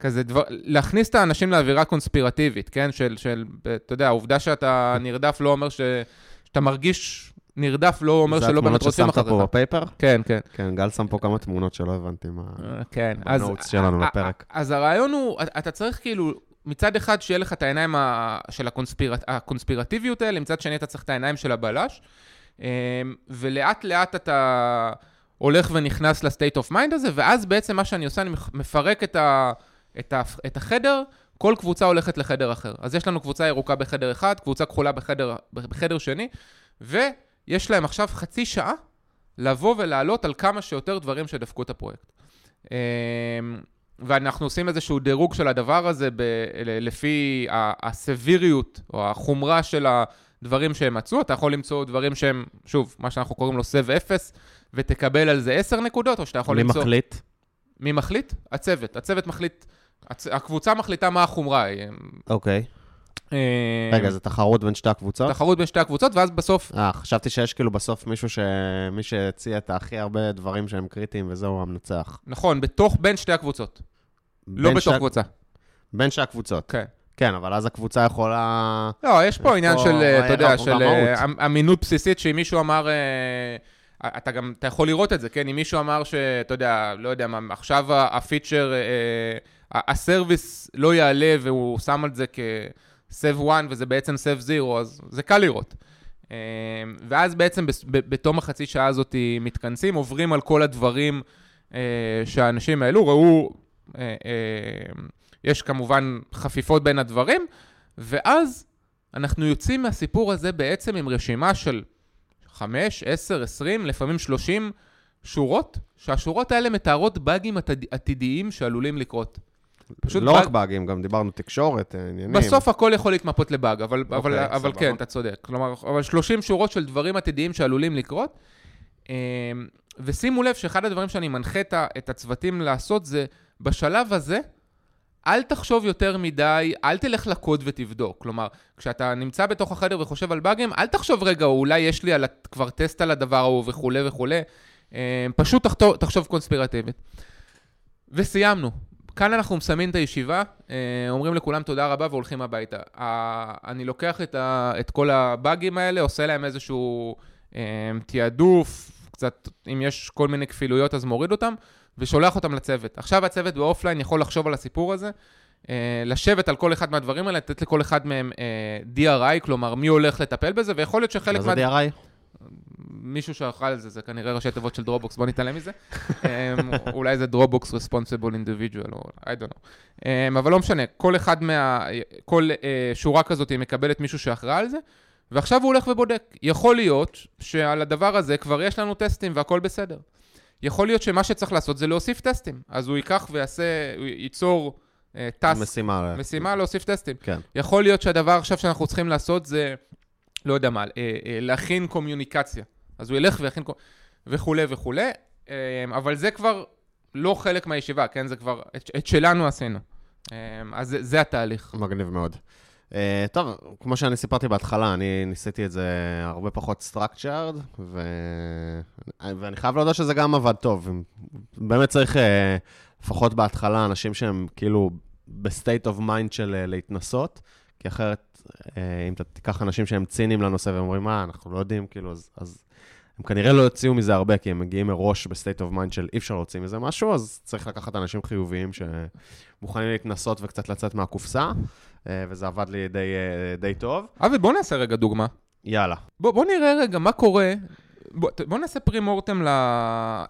כזה דבר, להכניס את האנשים לאווירה קונספירטיבית, כן? של, של, אתה יודע, העובדה שאתה נרדף לא אומר ש... שאתה מרגיש נרדף לא אומר שלא באמת רוצים אחריך. זה התמונות ששמת פה ב Paper? כן, כן. כן, גל שם פה כמה תמונות שלא הבנתי מה... כן. ב notes שלנו לפרק. אז הרעיון הוא, אתה צריך כאילו, מצד אחד שיהיה לך את העיניים של הקונספירט, הקונספירטיביות האלה, מצד שני אתה צריך את העיניים של הבלש, אה, ולאט לאט אתה הולך ונכנס ל state of mind הזה, ואז בעצם מה שאני עושה, אני מפרק את, ה, את, ה, את החדר, כל קבוצה הולכת לחדר אחר. אז יש לנו קבוצה ירוקה בחדר אחד, קבוצה כחולה בחדר, בחדר שני, ויש להם עכשיו חצי שעה לבוא ולעלות על כמה שיותר דברים שדפקו את הפרויקט. אמ, ואנחנו עושים איזשהו דירוג של הדבר הזה ב- לפי הסביריות או החומרה של הדברים שהם מצאו. אתה יכול למצוא דברים שהם, שוב, מה שאנחנו קוראים לו סב אפס, ותקבל על זה 10 נקודות, או שאתה יכול מי למצוא... מחליט? מי מחליט? הצוות. הצוות מחליט, הצ... הקבוצה מחליטה מה החומרה. אוקיי. אה, רגע, זה תחרות בין שתי הקבוצות? תחרות בין שתי הקבוצות, ואז בסוף, אה, חשבתי שיש כאילו בסוף מישהו ש... מי שהציע את הכי הרבה דברים שהם קריטיים וזהו המנצח. נכון, בתוך, בין שתי הקבוצות. לא בתוך שתי- קבוצה. בין שתי הקבוצות. כן. כן, אבל אז הקבוצה יכולה... לא, יש פה עניין של, אה, אתה. יודע, של אה, אמ- אמינות בסיסית, שאם מישהו אמר... אה, אתה גם, אתה יכול לראות את זה, כן? אם מישהו אמר שאתה יודע, לא יודע מה, עכשיו הפיצ'ר, אה, הסרוויס לא יעלה והוא שם על זה כ-save 1 וזה בעצם save 0, אז זה קל לראות. אה, ואז בעצם בתום החצי שעה הזאת מתכנסים, עוברים על כל הדברים אה, שהאנשים העלו, ראו, אה, יש כמובן חפיפות בין הדברים, ואז אנחנו יוצאים מהסיפור הזה בעצם עם רשימה של 5, 10, 20, לפעמים 30 שורות, שהשורות האלה מתארות באגים עתיד- עתידיים שעלולים לקרות. פשוט לא באג- רק באגים, גם דיברנו תקשורת, אה, עניינים. בסוף הכל יכול להתמפות לבאג, אבל, אבל, אוקיי, אבל סבבה. כן, אתה צודק. כלומר, אבל 30 שורות של דברים עתידיים שעלולים לקרות. אמ, ושימו לב שאחד הדברים שאני מנחה את הצוותים לעשות זה, בשלב הזה, אל תחשוב יותר מדי, אל תלך לקוד ותבדוק. כלומר, כשאתה נמצא בתוך החדר וחושב על באגים, אל תחשוב, רגע, אולי יש לי על, כבר טסט על הדבר ההוא וכולי וכולי. אמ, פשוט תחתוב, תחשוב קונספירטיבית. וסיימנו. כאן אנחנו מסיימים את הישיבה, אה, אומרים לכולם תודה רבה והולכים הביתה. אני לוקח את, ה, את כל הבאגים האלה, עושה להם איזשהו אה, תעדוף, קצת, אם יש כל מיני כפילויות אז מוריד אותם, ושולח אותם לצוות. עכשיו הצוות באופליין יכול לחשוב על הסיפור הזה, אה, לשבת על כל אחד מהדברים האלה, לתת לכל אחד מהם DRI, כלומר מי הולך לטפל בזה, ויכול להיות שחלק מה זה DRI? מישהו שאחראי על זה, זה כנראה ראשי תיבות של Dropbox, בוא נתעלם מזה. אמ, אולי זה Dropbox responsible individual, או I don't know. אמ, אבל לא משנה, כל אחד מה... כל אה, שורה כזאת היא מקבלת מישהו שאחראי על זה, ועכשיו הוא הולך ובודק. יכול להיות שעל הדבר הזה כבר יש לנו טסטים והכל בסדר. יכול להיות שמה שצריך לעשות זה להוסיף טסטים. אז הוא ייקח ויעשה, הוא ייצור אה, טס, משימה. משימה להוסיף טסטים. כן. יכול להיות שהדבר עכשיו שאנחנו צריכים לעשות זה, לא יודע מה, אה, אה, להכין קומיוניקציה. אז הוא ילך ויכין וכולי וכולי, אה, אבל זה כבר לא חלק מהישיבה, כן? זה כבר, את, שלנו עשינו. אז זה, זה התהליך. מגניב מאוד. טוב, כמו שאני סיפרתי בהתחלה, אני ניסיתי את זה הרבה פחות structured, ו... ואני חייב להודות שזה גם עבד טוב. באמת צריך, לפחות בהתחלה, אנשים שהם כאילו ב state of mind של להתנסות, כי אחרת, uh, אם אתה תיקח אנשים שהם ציניים לנושא ואומרים, מה, אנחנו לא יודעים, כאילו, אז, אז הם כנראה לא יוציאו מזה הרבה, כי הם מגיעים מראש ב state of mind של אי אפשר להוציא מזה משהו, אז צריך לקחת אנשים חיוביים שמוכנים להתנסות וקצת לצאת מהקופסה. אה, וזה עבד לי די, אה, די טוב. אבי, בוא נעשה רגע דוגמה. יאללה. בוא, בוא נראה רגע מה קורה. בוא, בוא נעשה פרי מורטם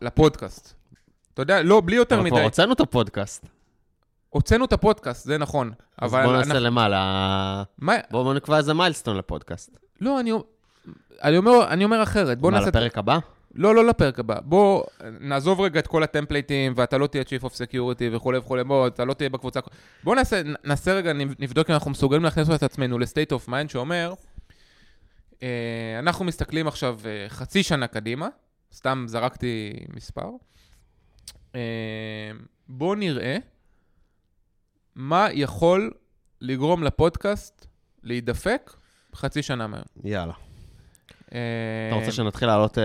לפודקאסט. אתה יודע, לא, בלי יותר מדי. כבר הוצאנו את הפודקאסט. הוצאנו את הפודקאסט, זה נכון. אז בוא נעשה אנחנו- למה? ל... מה, בואו בוא נקבע איזה מיילסטון לפודקאסט. לא, אני, אני, אומר, אני אומר אחרת. בוא מה, נעשה... לפרק הבא? לא, לא לפרק הבא. בוא נעזוב רגע את כל הטמפלייטים, ואתה לא תהיה Chief of Security וכולי וכולי, בוא, אתה לא תהיה בקבוצה. בוא נעשה, נעשה רגע, נבדוק אם אנחנו מסוגלים להכניס את עצמנו ל-state of mind שאומר, אה, אנחנו מסתכלים עכשיו אה, חצי שנה קדימה, סתם זרקתי מספר, אה, בוא נראה מה יכול לגרום לפודקאסט להידפק חצי שנה מהיום. יאללה. אה, אתה רוצה שנתחיל להעלות אה,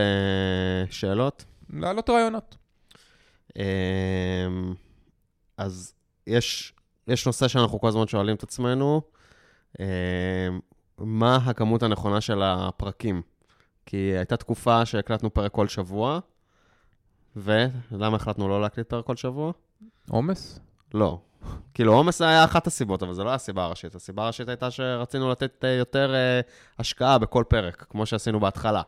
שאלות? להעלות רעיונות. אה, אז יש, יש נושא שאנחנו כל הזמן שואלים את עצמנו, אה, מה הכמות הנכונה של הפרקים? כי הייתה תקופה שהקלטנו פרק כל שבוע, ולמה החלטנו לא להקליט פרק כל שבוע? עומס? לא. כאילו, עומס היה אחת הסיבות, אבל זו לא הסיבה הראשית. הסיבה הראשית הייתה שרצינו לתת אה, יותר אה, השקעה בכל פרק, כמו שעשינו בהתחלה.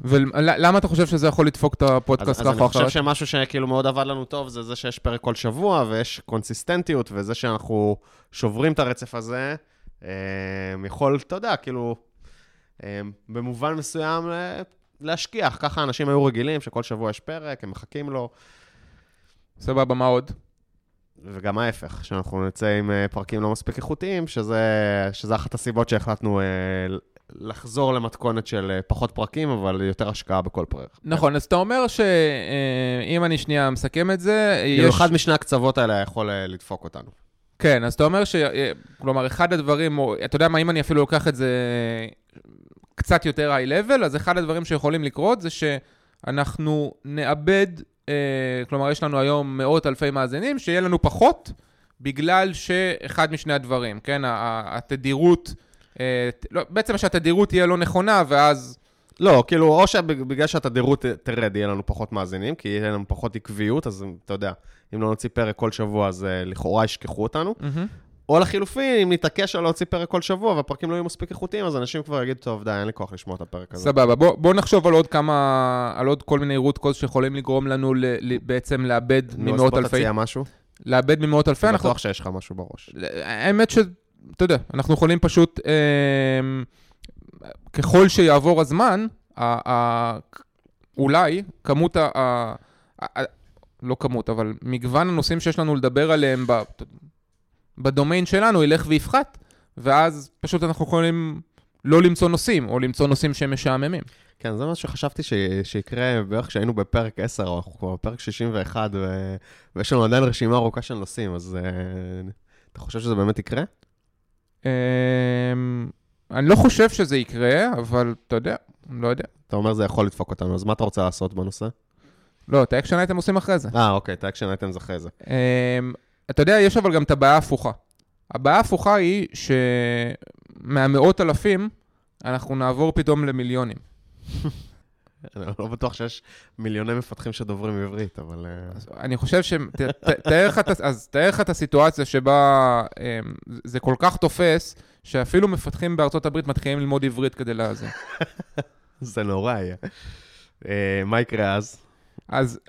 ולמה אתה חושב שזה יכול לדפוק את אז, הפודקאסט אז ככה אני או חושב אחרת? שמשהו שכאילו מאוד עבד לנו טוב זה זה שיש פרק כל שבוע ויש קונסיסטנטיות, וזה שאנחנו שוברים את הרצף הזה, אה, יכול, אתה יודע, כאילו, אה, במובן מסוים להשכיח. ככה אנשים היו רגילים שכל שבוע יש פרק, הם מחכים לו, סבבה, מה עוד? וגם ההפך, שאנחנו נצא עם אה, פרקים לא מספיק איכותיים, שזה, שזה אחת הסיבות שהחלטנו אה, לחזור למתכונת של אה, פחות פרקים, אבל יותר השקעה בכל פרק. נכון, אז אתה אומר שאם אני שנייה מסכם את זה, כאילו, יש... אחד משני הקצוות האלה יכול אה, לדפוק אותנו. כן, אז אתה אומר ש... אה, כלומר, אחד הדברים, אתה יודע מה, אם אני אפילו לוקח את זה קצת יותר היי-לבל, אז אחד הדברים שיכולים לקרות זה שאנחנו נאבד, אה, כלומר, יש לנו היום מאות אלפי מאזינים, שיהיה לנו פחות, בגלל שאחד משני הדברים, כן? התדירות, אה, לא, בעצם שהתדירות תהיה לא נכונה, ואז... לא, כאילו, או שבגלל שהתדירות תרד, יהיה לנו פחות מאזינים, כי יהיה לנו פחות עקביות, אז אתה יודע, אם לא נוציא פרק כל שבוע, אז uh, לכאורה ישכחו אותנו. או לחילופין, אם נתעקש על להוציא פרק כל שבוע, והפרקים לא יהיו מספיק איכותיים, אז אנשים כבר יגידו, טוב, די, אין לי כוח לשמוע את הפרק הזה. סבבה, בוא, בוא נחשוב על עוד כמה, על עוד כל מיני root cause שיכולים לגרום לנו ל, ל, בעצם לאבד נו, אז ממאות בוא אלפי, תציע משהו. לאבד ממאות אלפי, אנחנו, בטוח שיש לך משהו בראש. האמת ש... אתה יודע, אנחנו יכולים פשוט, אה, ככל שיעבור הזמן, ה, ה, אולי כמות. ה, ה, ה לא כמות, אבל מגוון הנושאים שיש לנו לדבר עליהם ב, בדומיין שלנו ילך ויפחת, ואז פשוט אנחנו יכולים לא למצוא נושאים, או למצוא נושאים שהם משעממים. כן, זה מה שחשבתי ש... שיקרה בערך כשהיינו בפרק 10, או אנחנו כבר בפרק 61, ו... ויש לנו עדיין רשימה ארוכה של נושאים, אז uh, אתה חושב שזה באמת יקרה? אמ, אני לא חושב שזה יקרה, אבל אתה יודע, אני לא יודע. אתה אומר זה יכול לדפוק אותנו, אז מה אתה רוצה לעשות בנושא? לא, את ה action item עושים אחרי זה. אה, אוקיי, את ה action items אחרי זה. אמ, אתה יודע, יש אבל גם את הבעיה ההפוכה. הבעיה ההפוכה היא שמהמאות אלפים, אנחנו נעבור פתאום למיליונים. אני לא בטוח שיש מיליוני מפתחים שדוברים עברית, אבל... אה, אני חושב ש... אז תאר לך את הסיטואציה שבה אמ, זה כל כך תופס, שאפילו מפתחים בארצות הברית מתחילים ללמוד עברית כדי לזה. זה נורא יהיה. אה, מה יקרה אז? אז,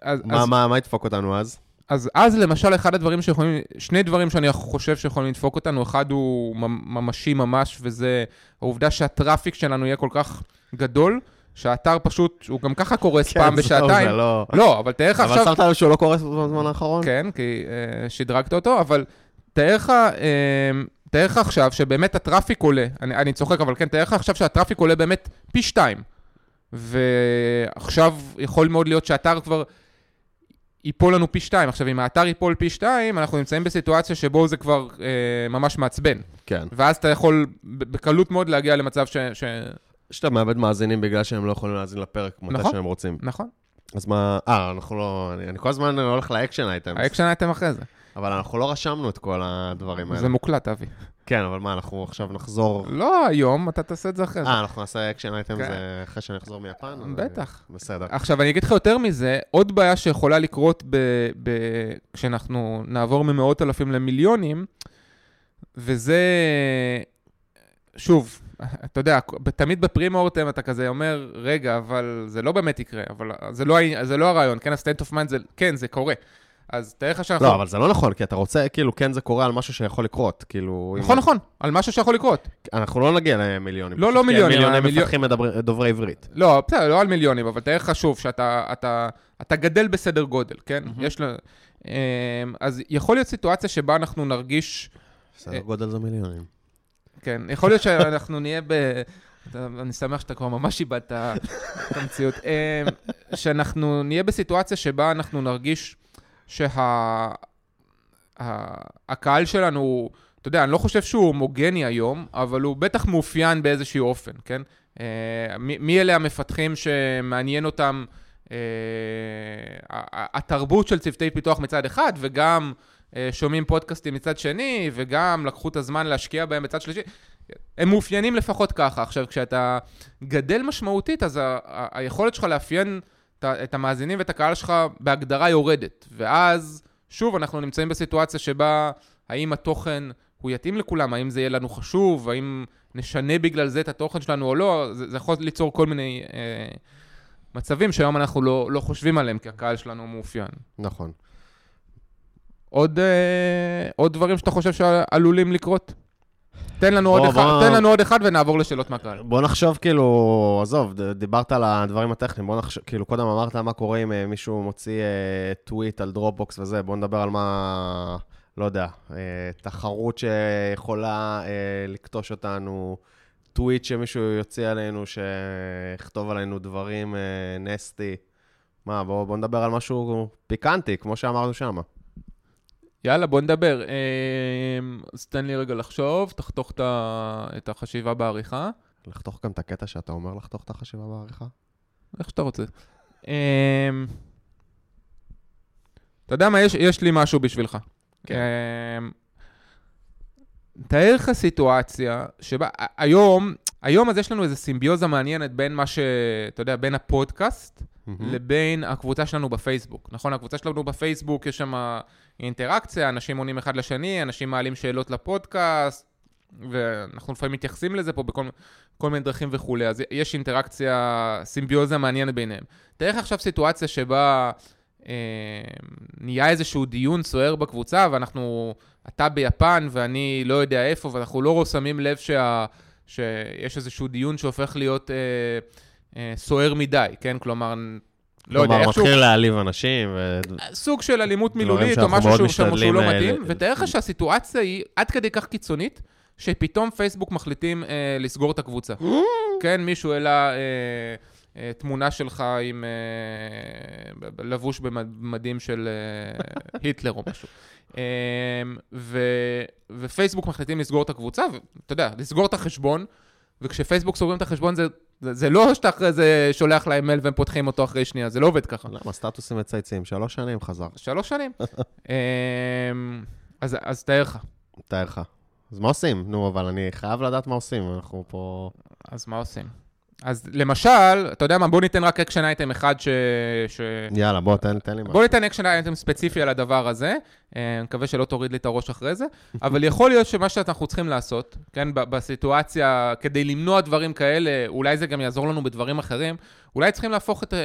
מה ידפוק אותנו אז? אז, אז למשל, אחד הדברים שיכולים, שני דברים שאני חושב שיכולים לדפוק אותנו, אחד הוא ממ- ממשי ממש, וזה העובדה שהטראפיק שלנו יהיה כל כך גדול, שהאתר פשוט, הוא גם ככה קורס פעם כן, זהו, בשעתיים. זה לא... לא, אבל תאר לך אבל עכשיו... שמת לב שהוא לא קורס בזמן האחרון? כן, כי uh, שדרגת אותו, אבל תאר לך, תאר לך עכשיו שבאמת ה traffic עולה, אני, אני צוחק, אבל כן, תאר לך עכשיו שה traffic עולה באמת פי שתיים. ועכשיו יכול מאוד להיות שהאתר כבר ייפול לנו פי שתיים. עכשיו, אם האתר ייפול פי שתיים, אנחנו נמצאים בסיטואציה שבו זה כבר uh, ממש מעצבן. כן. ואז אתה יכול בקלות מאוד להגיע למצב ש... ש... שאתה מאבד מאזינים בגלל שהם לא יכולים להאזין לפרק מתי נכון. שהם רוצים. נכון, אז מה... אה, אנחנו לא... אני אני כל הזמן הולך ל action items, ה action item אחרי זה. אבל אנחנו לא רשמנו את כל הדברים האלה. זה מוקלט, אבי. כן, אבל מה, אנחנו עכשיו נחזור... לא היום, אתה תעשה את זה אחרי זה. אה, אנחנו נעשה action items כן. אה, אחרי שאני אחזור מיפן? בטח. אה, בסדר. עכשיו, אני אגיד לך יותר מזה, עוד בעיה שיכולה לקרות כשאנחנו נעבור ממאות אלפים למיליונים, וזה, שוב, אתה יודע, תמיד ב pre-mortem אתה כזה אומר, רגע, אבל זה לא באמת יקרה, אבל זה לא, זה לא הרעיון, כן, of mind זה, כן, זה קורה. אז תאר לך שאנחנו... לא, אבל זה לא נכון, כי אתה רוצה, כאילו, כן זה קורה על משהו שיכול לקרות, כאילו... אם- נכון, נכון, על משהו שיכול לקרות. אנחנו לא נגיע למיליונים. לא, לא כי מיליונים, מיליוני המיליון- מפתחים מדבר- דוברי עברית. לא, בסדר, לא על מיליונים, אבל תאר לך שוב שאתה אתה, אתה גדל בסדר גודל, כן? יש לה... אמ, אז יכול להיות סיטואציה שבה אנחנו נרגיש, בסדר גודל זה מיליונים. כן, יכול להיות שאנחנו נהיה ב... אני שמח שאתה כבר ממש איבדת את המציאות. אמ, שאנחנו נהיה בסיטואציה שבה אנחנו נרגיש שהקהל שלנו, הוא- אתה יודע, אני לא חושב שהוא הומוגני היום, אבל הוא בטח מאופיין באיזשהו אופן, כן? אה, מי אלה המפתחים שמעניין אותם אה, התרבות של צוותי פיתוח מצד אחד, וגם אה, שומעים פודקאסטים מצד שני, וגם לקחו את הזמן להשקיע בהם מצד שלישי. הם מאופיינים לפחות ככה. עכשיו, כשאתה גדל משמעותית, אז ה- ה- היכולת שלך לאפיין את המאזינים ואת הקהל שלך בהגדרה יורדת. ואז, שוב, אנחנו נמצאים בסיטואציה שבה האם התוכן הוא יתאים לכולם, האם זה יהיה לנו חשוב, האם נשנה בגלל זה את התוכן שלנו או לא, זה, זה יכול ליצור כל מיני אה, מצבים שהיום אנחנו לא, לא חושבים עליהם, כי הקהל שלנו מאופיין. נכון. עוד, אה, עוד דברים שאתה חושב שעלולים לקרות? תן לנו, בוא, עוד אחד, בוא. תן לנו עוד אחד ונעבור לשאלות מהקהל. בוא נחשוב כאילו, עזוב, דיברת על הדברים הטכניים, בוא נחשוב, כאילו קודם אמרת מה קורה אם אה, מישהו מוציא אה, tweet על Dropbox וזה, בוא נדבר על מה, לא יודע, אה, תחרות שיכולה אה, לכתוש אותנו, טוויט שמישהו יוציא עלינו, שיכתוב עלינו דברים אה, nasty. מה, בוא, בוא נדבר על משהו פיקנטי, כמו שאמרנו שם. יאללה, בוא נדבר. אה, אז תן לי רגע לחשוב, תחתוך את החשיבה בעריכה, לחתוך גם את הקטע שאתה אומר לחתוך את החשיבה בעריכה? איך שאתה רוצה. אה, אתה יודע מה, יש, יש לי משהו בשבילך. כן. אה, תאר לך סיטואציה שבה, היום, היום אז יש לנו איזו סימביוזה מעניינת בין מה ש... אתה יודע, בין הפודקאסט לבין הקבוצה שלנו בפייסבוק. נכון, הקבוצה שלנו בפייסבוק, יש שם אינטראקציה, אנשים עונים אחד לשני, אנשים מעלים שאלות לפודקאסט, ואנחנו לפעמים מתייחסים לזה פה בכל כל מיני דרכים וכולי, אז יש אינטראקציה, סימביוזה מעניינת ביניהם. תאר לך עכשיו סיטואציה שבה אה, נהיה איזשהו דיון סוער בקבוצה, ואנחנו, אתה ביפן ואני לא יודע איפה, ואנחנו לא שמים לב שה, שיש איזשהו דיון שהופך להיות אה, אה, סוער מדי, כן? כלומר, לא יודע, כלומר, איכשהו... מתחיל להעליב אנשים, ו... סוג של אלימות מילולית, או משהו שהוא, שהוא, לא אה, מתאים, ותאר לך שהסיטואציה היא עד כדי כך קיצונית, שפתאום פייסבוק מחליטים אה, לסגור את הקבוצה. כן, מישהו העלה אה, אה, תמונה שלך עם אה, לבוש במדים של אה, היטלר או משהו. אה, ו, ופייסבוק מחליטים לסגור את הקבוצה, ואתה יודע, לסגור את החשבון, וכשפייסבוק סוגרים את החשבון זה... זה, זה לא שאתה אחרי זה שולח להם מייל והם פותחים אותו אחרי שנייה, זה לא עובד ככה. למה? סטטוסים מצייצים, שלוש שנים חזר. שלוש שנים. אמ, אז, אז תאר לך. תאר לך. אז מה עושים? נו, אבל אני חייב לדעת מה עושים, אנחנו פה... אז מה עושים? אז למשל, אתה יודע מה, בוא ניתן רק action item אחד ש... ש... יאללה, בוא, תן, תן לי משהו. בוא ניתן action item ספציפי על הדבר הזה, אה, אני מקווה שלא תוריד לי את הראש אחרי זה, אבל יכול להיות שמה שאנחנו צריכים לעשות, כן, בסיטואציה, כדי למנוע דברים כאלה, אולי זה גם יעזור לנו בדברים אחרים, אולי צריכים להפוך את אה,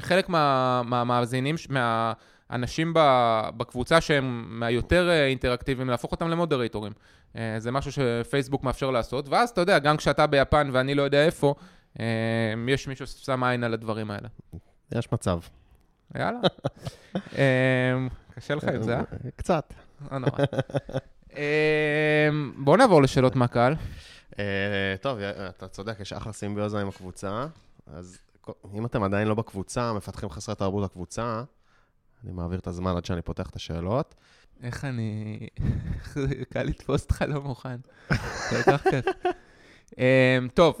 חלק מה- מהמאזינים, ש- מהאנשים ב- בקבוצה שהם מהיותר אה, אינטראקטיביים, להפוך אותם למודרטורים. אה, זה משהו שפייסבוק מאפשר לעשות, ואז אתה יודע, גם כשאתה ביפן ואני לא יודע איפה, אה, יש מישהו ששם עין על הדברים האלה. יש מצב. יאללה. אמ, קשה לך עם זה, אה? קצת. לא נורא. אמ, בואו נעבור לשאלות מהקהל. אה, טוב, אתה צודק, יש אחלה סימביוזה עם הקבוצה. אז אם אתם עדיין לא בקבוצה, מפתחים חסרי תרבות הקבוצה, אני מעביר את הזמן עד שאני פותח את השאלות. איך אני... קל לתפוס אותך לא מוכן. כל כך כיף. אמ, טוב,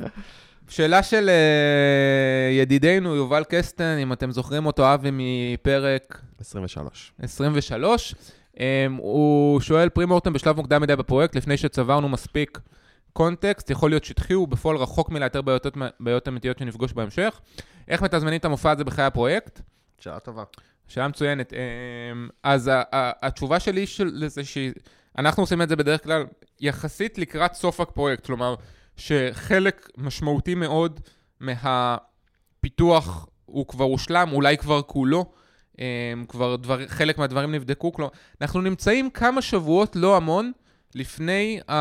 שאלה של אה, ידידנו יובל קסטן, אם אתם זוכרים אותו, אבי מפרק 23. 23. Um, הוא שואל פרימורטם בשלב מוקדם מדי בפרויקט, לפני שצברנו מספיק קונטקסט, יכול להיות שטחי, הוא בפועל רחוק מלאתר בעיות, בעיות אמיתיות שנפגוש בהמשך. איך מתזמנים את המופע הזה בחיי הפרויקט? שאלה טובה. שאלה מצוינת. Um, אז ה- ה- התשובה שלי של זה שאנחנו עושים את זה בדרך כלל יחסית לקראת סוף הפרויקט, כלומר, שחלק משמעותי מאוד מהפיתוח הוא כבר הושלם, אולי כבר כולו. Um, כבר דבר, חלק מהדברים נבדקו, כלומר, אנחנו נמצאים כמה שבועות, לא המון, לפני ה,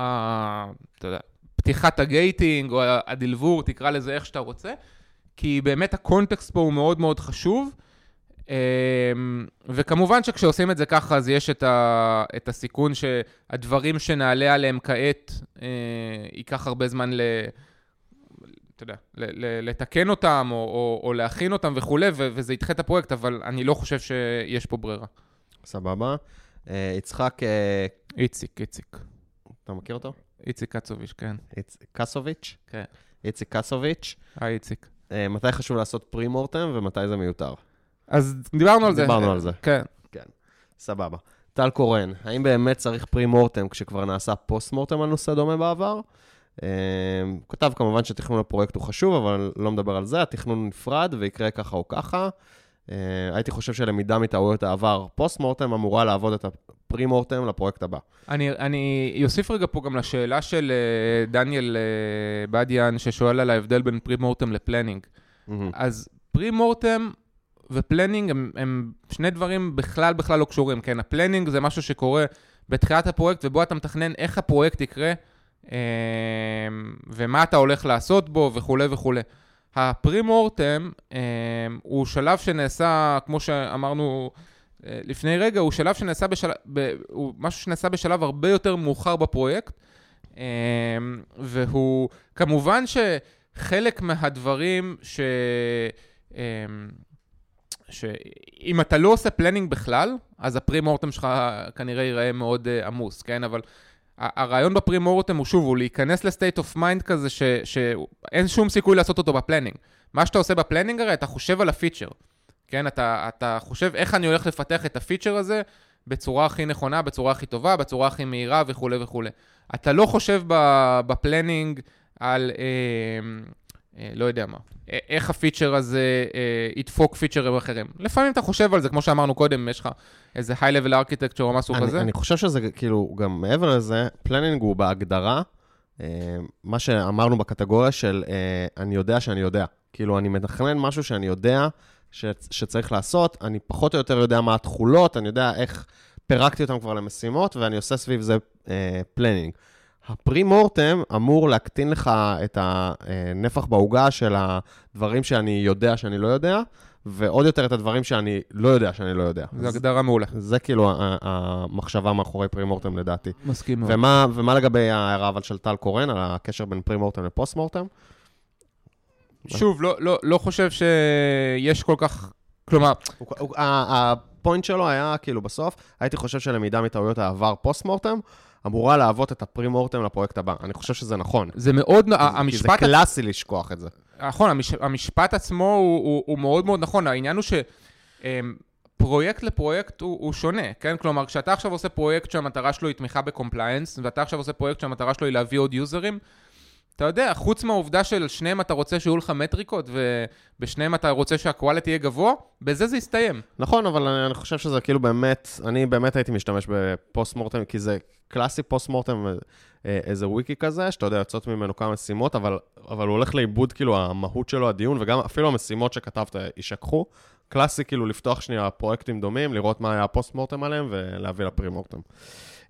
ה, אתה יודע, פתיחת הגייטינג או הדלבור, תקרא לזה איך שאתה רוצה, כי באמת הקונטקסט פה הוא מאוד מאוד חשוב, וכמובן שכשעושים את זה ככה, אז יש את, ה, את הסיכון שהדברים שנעלה עליהם כעת, uh, ייקח הרבה זמן ל... אתה יודע, ל- ל- לתקן אותם או, או, או להכין אותם וכולי, ו- וזה ידחה את הפרויקט, אבל אני לא חושב שיש פה ברירה. סבבה. אה, יצחק, אה, איציק, איציק. אתה מכיר אותו? איציק קצוביץ', כן. איצ- קסוביץ'? כן. איציק קסוביץ'. היי, איציק. אה, מתי חשוב לעשות פרי-מורטם ומתי זה מיותר? אז דיברנו על זה. דיברנו על זה. כן. סבבה. טל קורן, האם באמת צריך פרי-מורטם כשכבר נעשה פוסט-מורטם על נושא דומה בעבר? הוא כתב כמובן שתכנון הפרויקט הוא חשוב, אבל לא מדבר על זה, התכנון נפרד ויקרה ככה או ככה. אה, הייתי חושב שלמידה מטעויות העבר, post-mortem אמורה להוות את ה pre-mortem לפרויקט הבא. אני, אני אוסיף רגע פה גם לשאלה של אה, דניאל אה, בדיאן, ששואל על ההבדל בין pre-mortem ל planning. אז pre-mortem ו planning הם, הם שני דברים בכלל בכלל לא קשורים, כן? ה planning זה משהו שקורה בתחילת הפרויקט, ובו אתה מתכנן איך הפרויקט יקרה, אה, ומה אתה הולך לעשות בו וכולי וכולי. הפרי מורטם אה, הוא שלב שנעשה, כמו שאמרנו אה, לפני רגע, הוא שלב שנעשה בשלב, הוא משהו שנעשה בשלב הרבה יותר מאוחר בפרויקט, והוא, כמובן שחלק מהדברים ש... שאם אתה לא עושה planning בכלל, אז ה pre-mortem שלך כנראה ייראה מאוד uh, עמוס, כן? אבל הרעיון ב pre-mortem הוא שוב, הוא להיכנס ל state of mind כזה ש- שאין שום סיכוי לעשות אותו ב planning. מה שאתה עושה ב planning הרי, אתה חושב על הפיצ'ר, כן? אתה, אתה חושב איך אני הולך לפתח את הפיצ'ר הזה בצורה הכי נכונה, בצורה הכי טובה, בצורה הכי מהירה וכולי וכולי. אתה לא חושב ב planning על... אה, לא יודע מה, אה, איך הפיצ'ר הזה אה, ידפוק פיצ'רים אחרים. לפעמים אתה חושב על זה, כמו שאמרנו קודם, יש לך איזה high-level architecture או משהו כזה. אני חושב שזה כאילו, גם מעבר לזה, planning הוא בהגדרה, אה, מה שאמרנו בקטגוריה של אה, אני יודע שאני יודע. כאילו, אני מתכנן משהו שאני יודע ש, שצריך לעשות, אני פחות או יותר יודע מה התכולות, אני יודע איך פירקתי אותם כבר למשימות, ואני עושה סביב זה אה, planning. ה pre מורטם אמור להקטין לך את הנפח בעוגה של הדברים שאני יודע שאני לא יודע, ועוד יותר את הדברים שאני לא יודע שאני לא יודע. זו הגדרה מעולה. זה כאילו המחשבה מאחורי פרי מורטם לדעתי. מסכים מאוד. ומה, ומה לגבי ההערה אבל של טל קורן על הקשר בין פרי מורטם לפוסט מורטם? שוב, לא, לא, לא חושב שיש כל כך... כלומר, הפוינט שלו היה כאילו בסוף, הייתי חושב שלמידה מטעויות העבר פוסט מורטם אמורה להוות את ה pre-mortem לפרויקט הבא. אני חושב שזה נכון. זה מאוד... כי זה המשפט... קלאסי לשכוח את זה. נכון, המש, המשפט עצמו הוא, הוא, הוא מאוד מאוד נכון. העניין הוא שפרויקט לפרויקט הוא, הוא שונה, כן? כלומר, כשאתה עכשיו עושה פרויקט שהמטרה שלו היא תמיכה ב compliance, ואתה עכשיו עושה פרויקט שהמטרה שלו היא להביא עוד יוזרים, אתה יודע, חוץ מהעובדה של שניהם אתה רוצה שיהיו לך מטריקות, ובשניהם אתה רוצה שה quality יהיה גבוה, בזה זה יסתיים. נכון, אבל אני, אני חושב שזה כאילו באמת, אני באמת הייתי משתמש ב post mortem, כי זה קלאסי post mortem, אה, איזה וויקי כזה, שאתה יודע, יוצאות ממנו כמה משימות, אבל, אבל הוא הולך לאיבוד, כאילו, המהות שלו, הדיון, וגם אפילו המשימות שכתבת יישכחו. קלאסי, כאילו, לפתוח שנייה פרויקטים דומים, לראות מה היה ה post mortem עליהם, ולהביא ל pre mortem.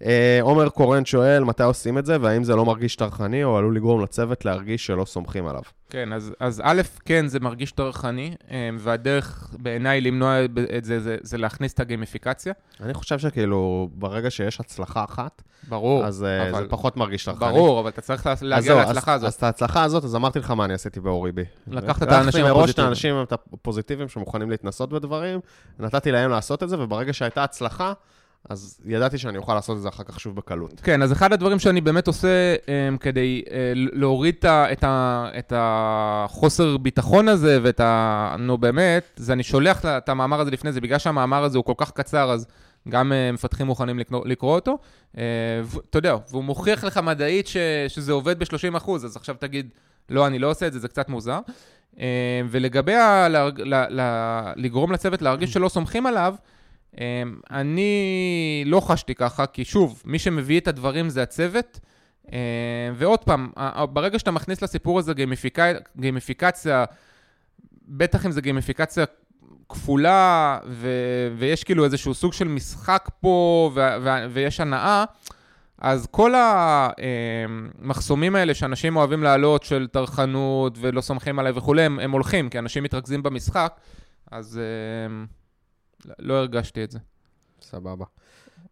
אה, עומר קורן שואל, מתי עושים את זה, והאם זה לא מרגיש טרחני, או עלול לגרום לצוות להרגיש שלא סומכים עליו. כן, אז, אז א', כן, זה מרגיש טרחני, אה, והדרך בעיניי למנוע את זה, זה, זה להכניס את הגימיפיקציה. אני חושב שכאילו, ברגע שיש הצלחה אחת, ברור. אז אה, אבל- זה פחות מרגיש טרחני. ברור, אבל אתה צריך להגיע להצלחה אז, הזאת. אז את ההצלחה הזאת, אז אמרתי לך מה אני עשיתי באוריבי. לקחת את האנשים מראש את הפוזיטיביים. האנשים הפוזיטיביים שמוכנים להתנסות בדברים, נתתי להם לעשות את זה, וברגע שהייתה הצלחה, אז ידעתי שאני אוכל לעשות את זה אחר כך שוב בקלות. כן, אז אחד הדברים שאני באמת עושה um, כדי uh, להוריד את ה- את, ה, את החוסר ביטחון הזה ואת ה... נו באמת, זה אני שולח את המאמר הזה לפני זה, בגלל שהמאמר הזה הוא כל כך קצר, אז גם uh, מפתחים מוכנים לקרוא, לקרוא אותו. Uh, אתה יודע, והוא מוכיח לך מדעית ש, שזה עובד ב-30%, אז עכשיו תגיד, לא, אני לא עושה את זה, זה קצת מוזר. Uh, ולגבי ה, לה, לה, לה, לגרום לצוות להרגיש שלא סומכים עליו, אני לא חשתי ככה, כי שוב, מי שמביא את הדברים זה הצוות. Uh, ועוד פעם, ברגע שאתה מכניס לסיפור הזה גימיפיקה, גימיפיקציה, בטח אם זה גימיפיקציה כפולה, ו, ויש כאילו איזשהו סוג של משחק פה, ו, ו, ויש הנאה, אז כל המחסומים האלה שאנשים אוהבים להעלות של טרחנות ולא סומכים עליי וכולי, הם, הם הולכים, כי אנשים מתרכזים במשחק, אז uh, לא הרגשתי את זה. סבבה.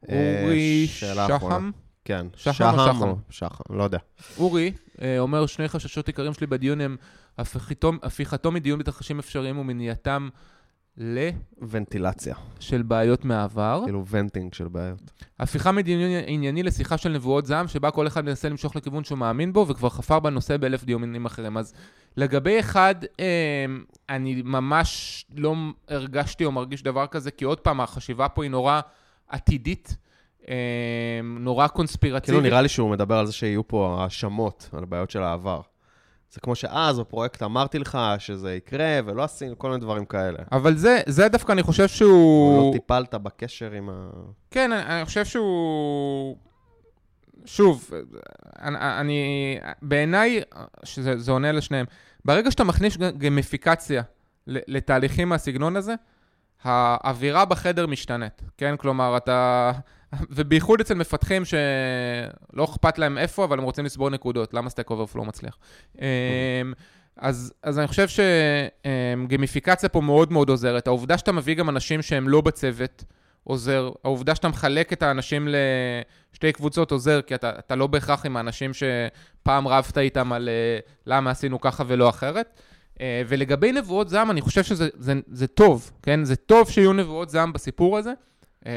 אורי אה. שחם? כן. שחם או שחם? לא יודע. אורי אה, אומר, שני חששות עיקריים שלי בדיון הם הפיכתו, הפיכתו מדיון בתרחישים אפשריים ומניעתם ל... ונטילציה. של בעיות מהעבר. כאילו ונטינג של בעיות. הפיכה מדיון ענייני לשיחה של נבואות זעם, שבה כל אחד מנסה למשוך לכיוון שהוא מאמין בו, וכבר חפר בנושא באלף דיונים אחרים. אז לגבי אחד, אה, אני ממש לא הרגשתי או מרגיש דבר כזה, כי עוד פעם, החשיבה פה היא נורא עתידית, אה, נורא קונספירטיבית. כאילו נראה לי שהוא מדבר על זה שיהיו פה האשמות על בעיות של העבר. זה כמו שאז בפרויקט אמרתי לך שזה יקרה, ולא עשינו כל מיני דברים כאלה. אבל זה, זה דווקא אני חושב שהוא... לא טיפלת בקשר עם ה... כן, אני, אני חושב שהוא... שוב, אני, אני בעיניי, שזה זה עונה לשניהם, ברגע שאתה מכניס גמיפיקציה לתהליכים מהסגנון הזה, האווירה בחדר משתנית, כן? כלומר, אתה... ובייחוד אצל מפתחים שלא אכפת להם איפה, אבל הם רוצים לצבור נקודות. למה Stack Overflow מצליח? אמ, אז, אז אני חושב שגיימיפיקציה פה מאוד מאוד עוזרת. העובדה שאתה מביא גם אנשים שהם לא בצוות עוזר. העובדה שאתה מחלק את האנשים לשתי קבוצות עוזר, כי אתה, אתה לא בהכרח עם האנשים שפעם רבת איתם על אה, למה עשינו ככה ולא אחרת. אה, ולגבי נבואות זעם, אני חושב שזה זה, זה טוב, כן? זה טוב שיהיו נבואות זעם בסיפור הזה. אה,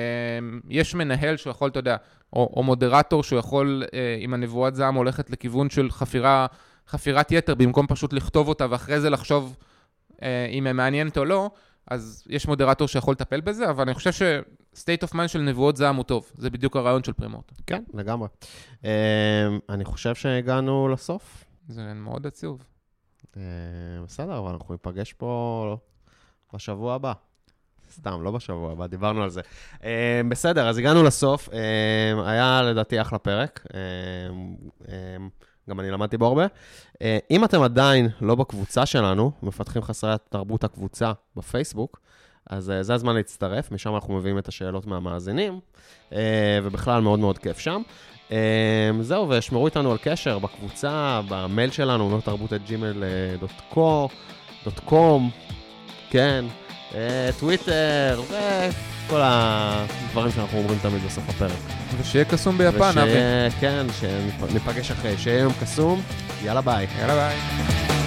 יש מנהל שהוא יכול, אתה יודע, או, או מודרטור שהוא יכול, אה, אם הנבואת זעם הולכת לכיוון של חפירה, חפירת יתר, במקום פשוט לכתוב אותה ואחרי זה לחשוב אה, אם היא מעניינת או לא, אז יש מודרטור שיכול לטפל בזה, אבל אני חושב ש-state of mind של נבואות זעם הוא טוב. זה בדיוק הרעיון של פרימורט. כן, לגמרי. אמ, אני חושב שהגענו לסוף. זה מאוד עצוב. אה, בסדר, אבל אנחנו ניפגש פה בשבוע הבא. סתם, לא בשבוע הבא, דיברנו על זה. אה, בסדר, אז הגענו לסוף. אה, היה לדעתי אחלה פרק. אה, גם אני למדתי בו הרבה. אם אתם עדיין לא בקבוצה שלנו, מפתחים חסרי תרבות הקבוצה בפייסבוק, אז זה הזמן להצטרף, משם אנחנו מביאים את השאלות מהמאזינים, ובכלל מאוד מאוד כיף שם. אה, זהו, ושמרו איתנו על קשר בקבוצה, במייל שלנו, לא תרבות את gmail.com, כן, טוויטר, וכל הדברים שאנחנו אומרים תמיד בסוף הפרק. ושיהיה קסום ביפן, אבי. כן, שניפגש אחרי, שיהיה יום קסום, יאללה ביי. יאללה ביי.